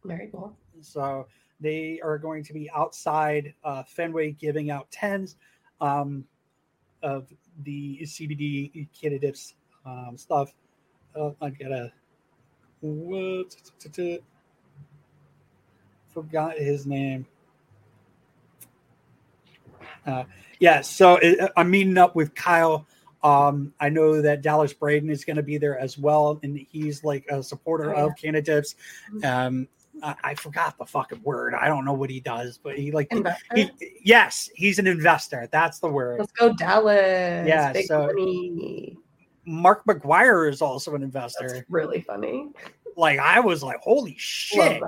[SPEAKER 4] Very cool.
[SPEAKER 2] So they are going to be outside uh, Fenway giving out tens um, of the CBD candidates um, stuff. Oh, I gotta what forgot his name. Uh, yeah, so it, uh, I'm meeting up with Kyle. Um, I know that Dallas Braden is going to be there as well, and he's like a supporter oh, yeah. of CannaDips. Mm-hmm. Um, I, I forgot the fucking word. I don't know what he does, but he like he, yes, he's an investor. That's the word.
[SPEAKER 4] Let's go Dallas.
[SPEAKER 2] Yeah, Big so money. Mark McGwire is also an investor.
[SPEAKER 4] That's really funny.
[SPEAKER 2] Like I was like, holy shit.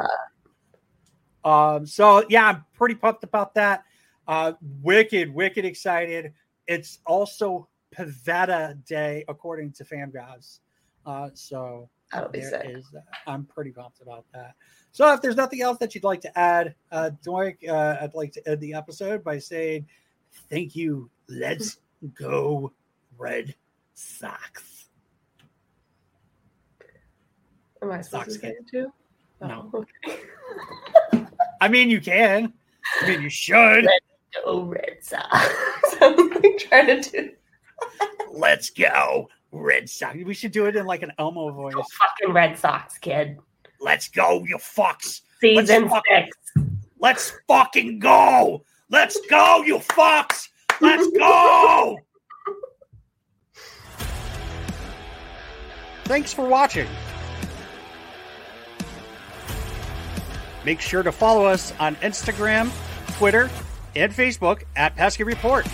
[SPEAKER 2] Um, so yeah, I'm pretty pumped about that. Uh, wicked, wicked excited. It's also Pivetta Day according to FanGraphs. Uh, so
[SPEAKER 4] that'll be sick.
[SPEAKER 2] Is, I'm pretty pumped about that. So if there's nothing else that you'd like to add, uh, Doink, uh, I'd like to end the episode by saying thank you. Let's go, Red Sox.
[SPEAKER 4] Am I supposed Sox to too?
[SPEAKER 2] No. Oh, okay. I mean, you can. I mean, you should.
[SPEAKER 4] Let's go, Red Sox. I'm trying to do.
[SPEAKER 2] Let's go, Red Sox. We should do it in like an Elmo voice.
[SPEAKER 4] fucking Red Sox, kid.
[SPEAKER 2] Let's go, you fucks.
[SPEAKER 4] Season let's six.
[SPEAKER 2] let's fucking go. Let's go, you fucks. Let's go. Thanks for watching. Make sure to follow us on Instagram, Twitter, and Facebook at Pesky Report.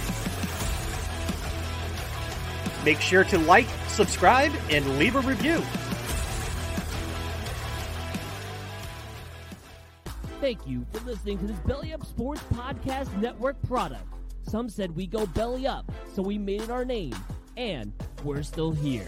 [SPEAKER 2] Make sure to like, subscribe, and leave a review.
[SPEAKER 5] Thank you for listening to this Belly Up Sports Podcast Network product. Some said we go belly up, so we made it our name, and we're still here.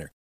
[SPEAKER 10] winner.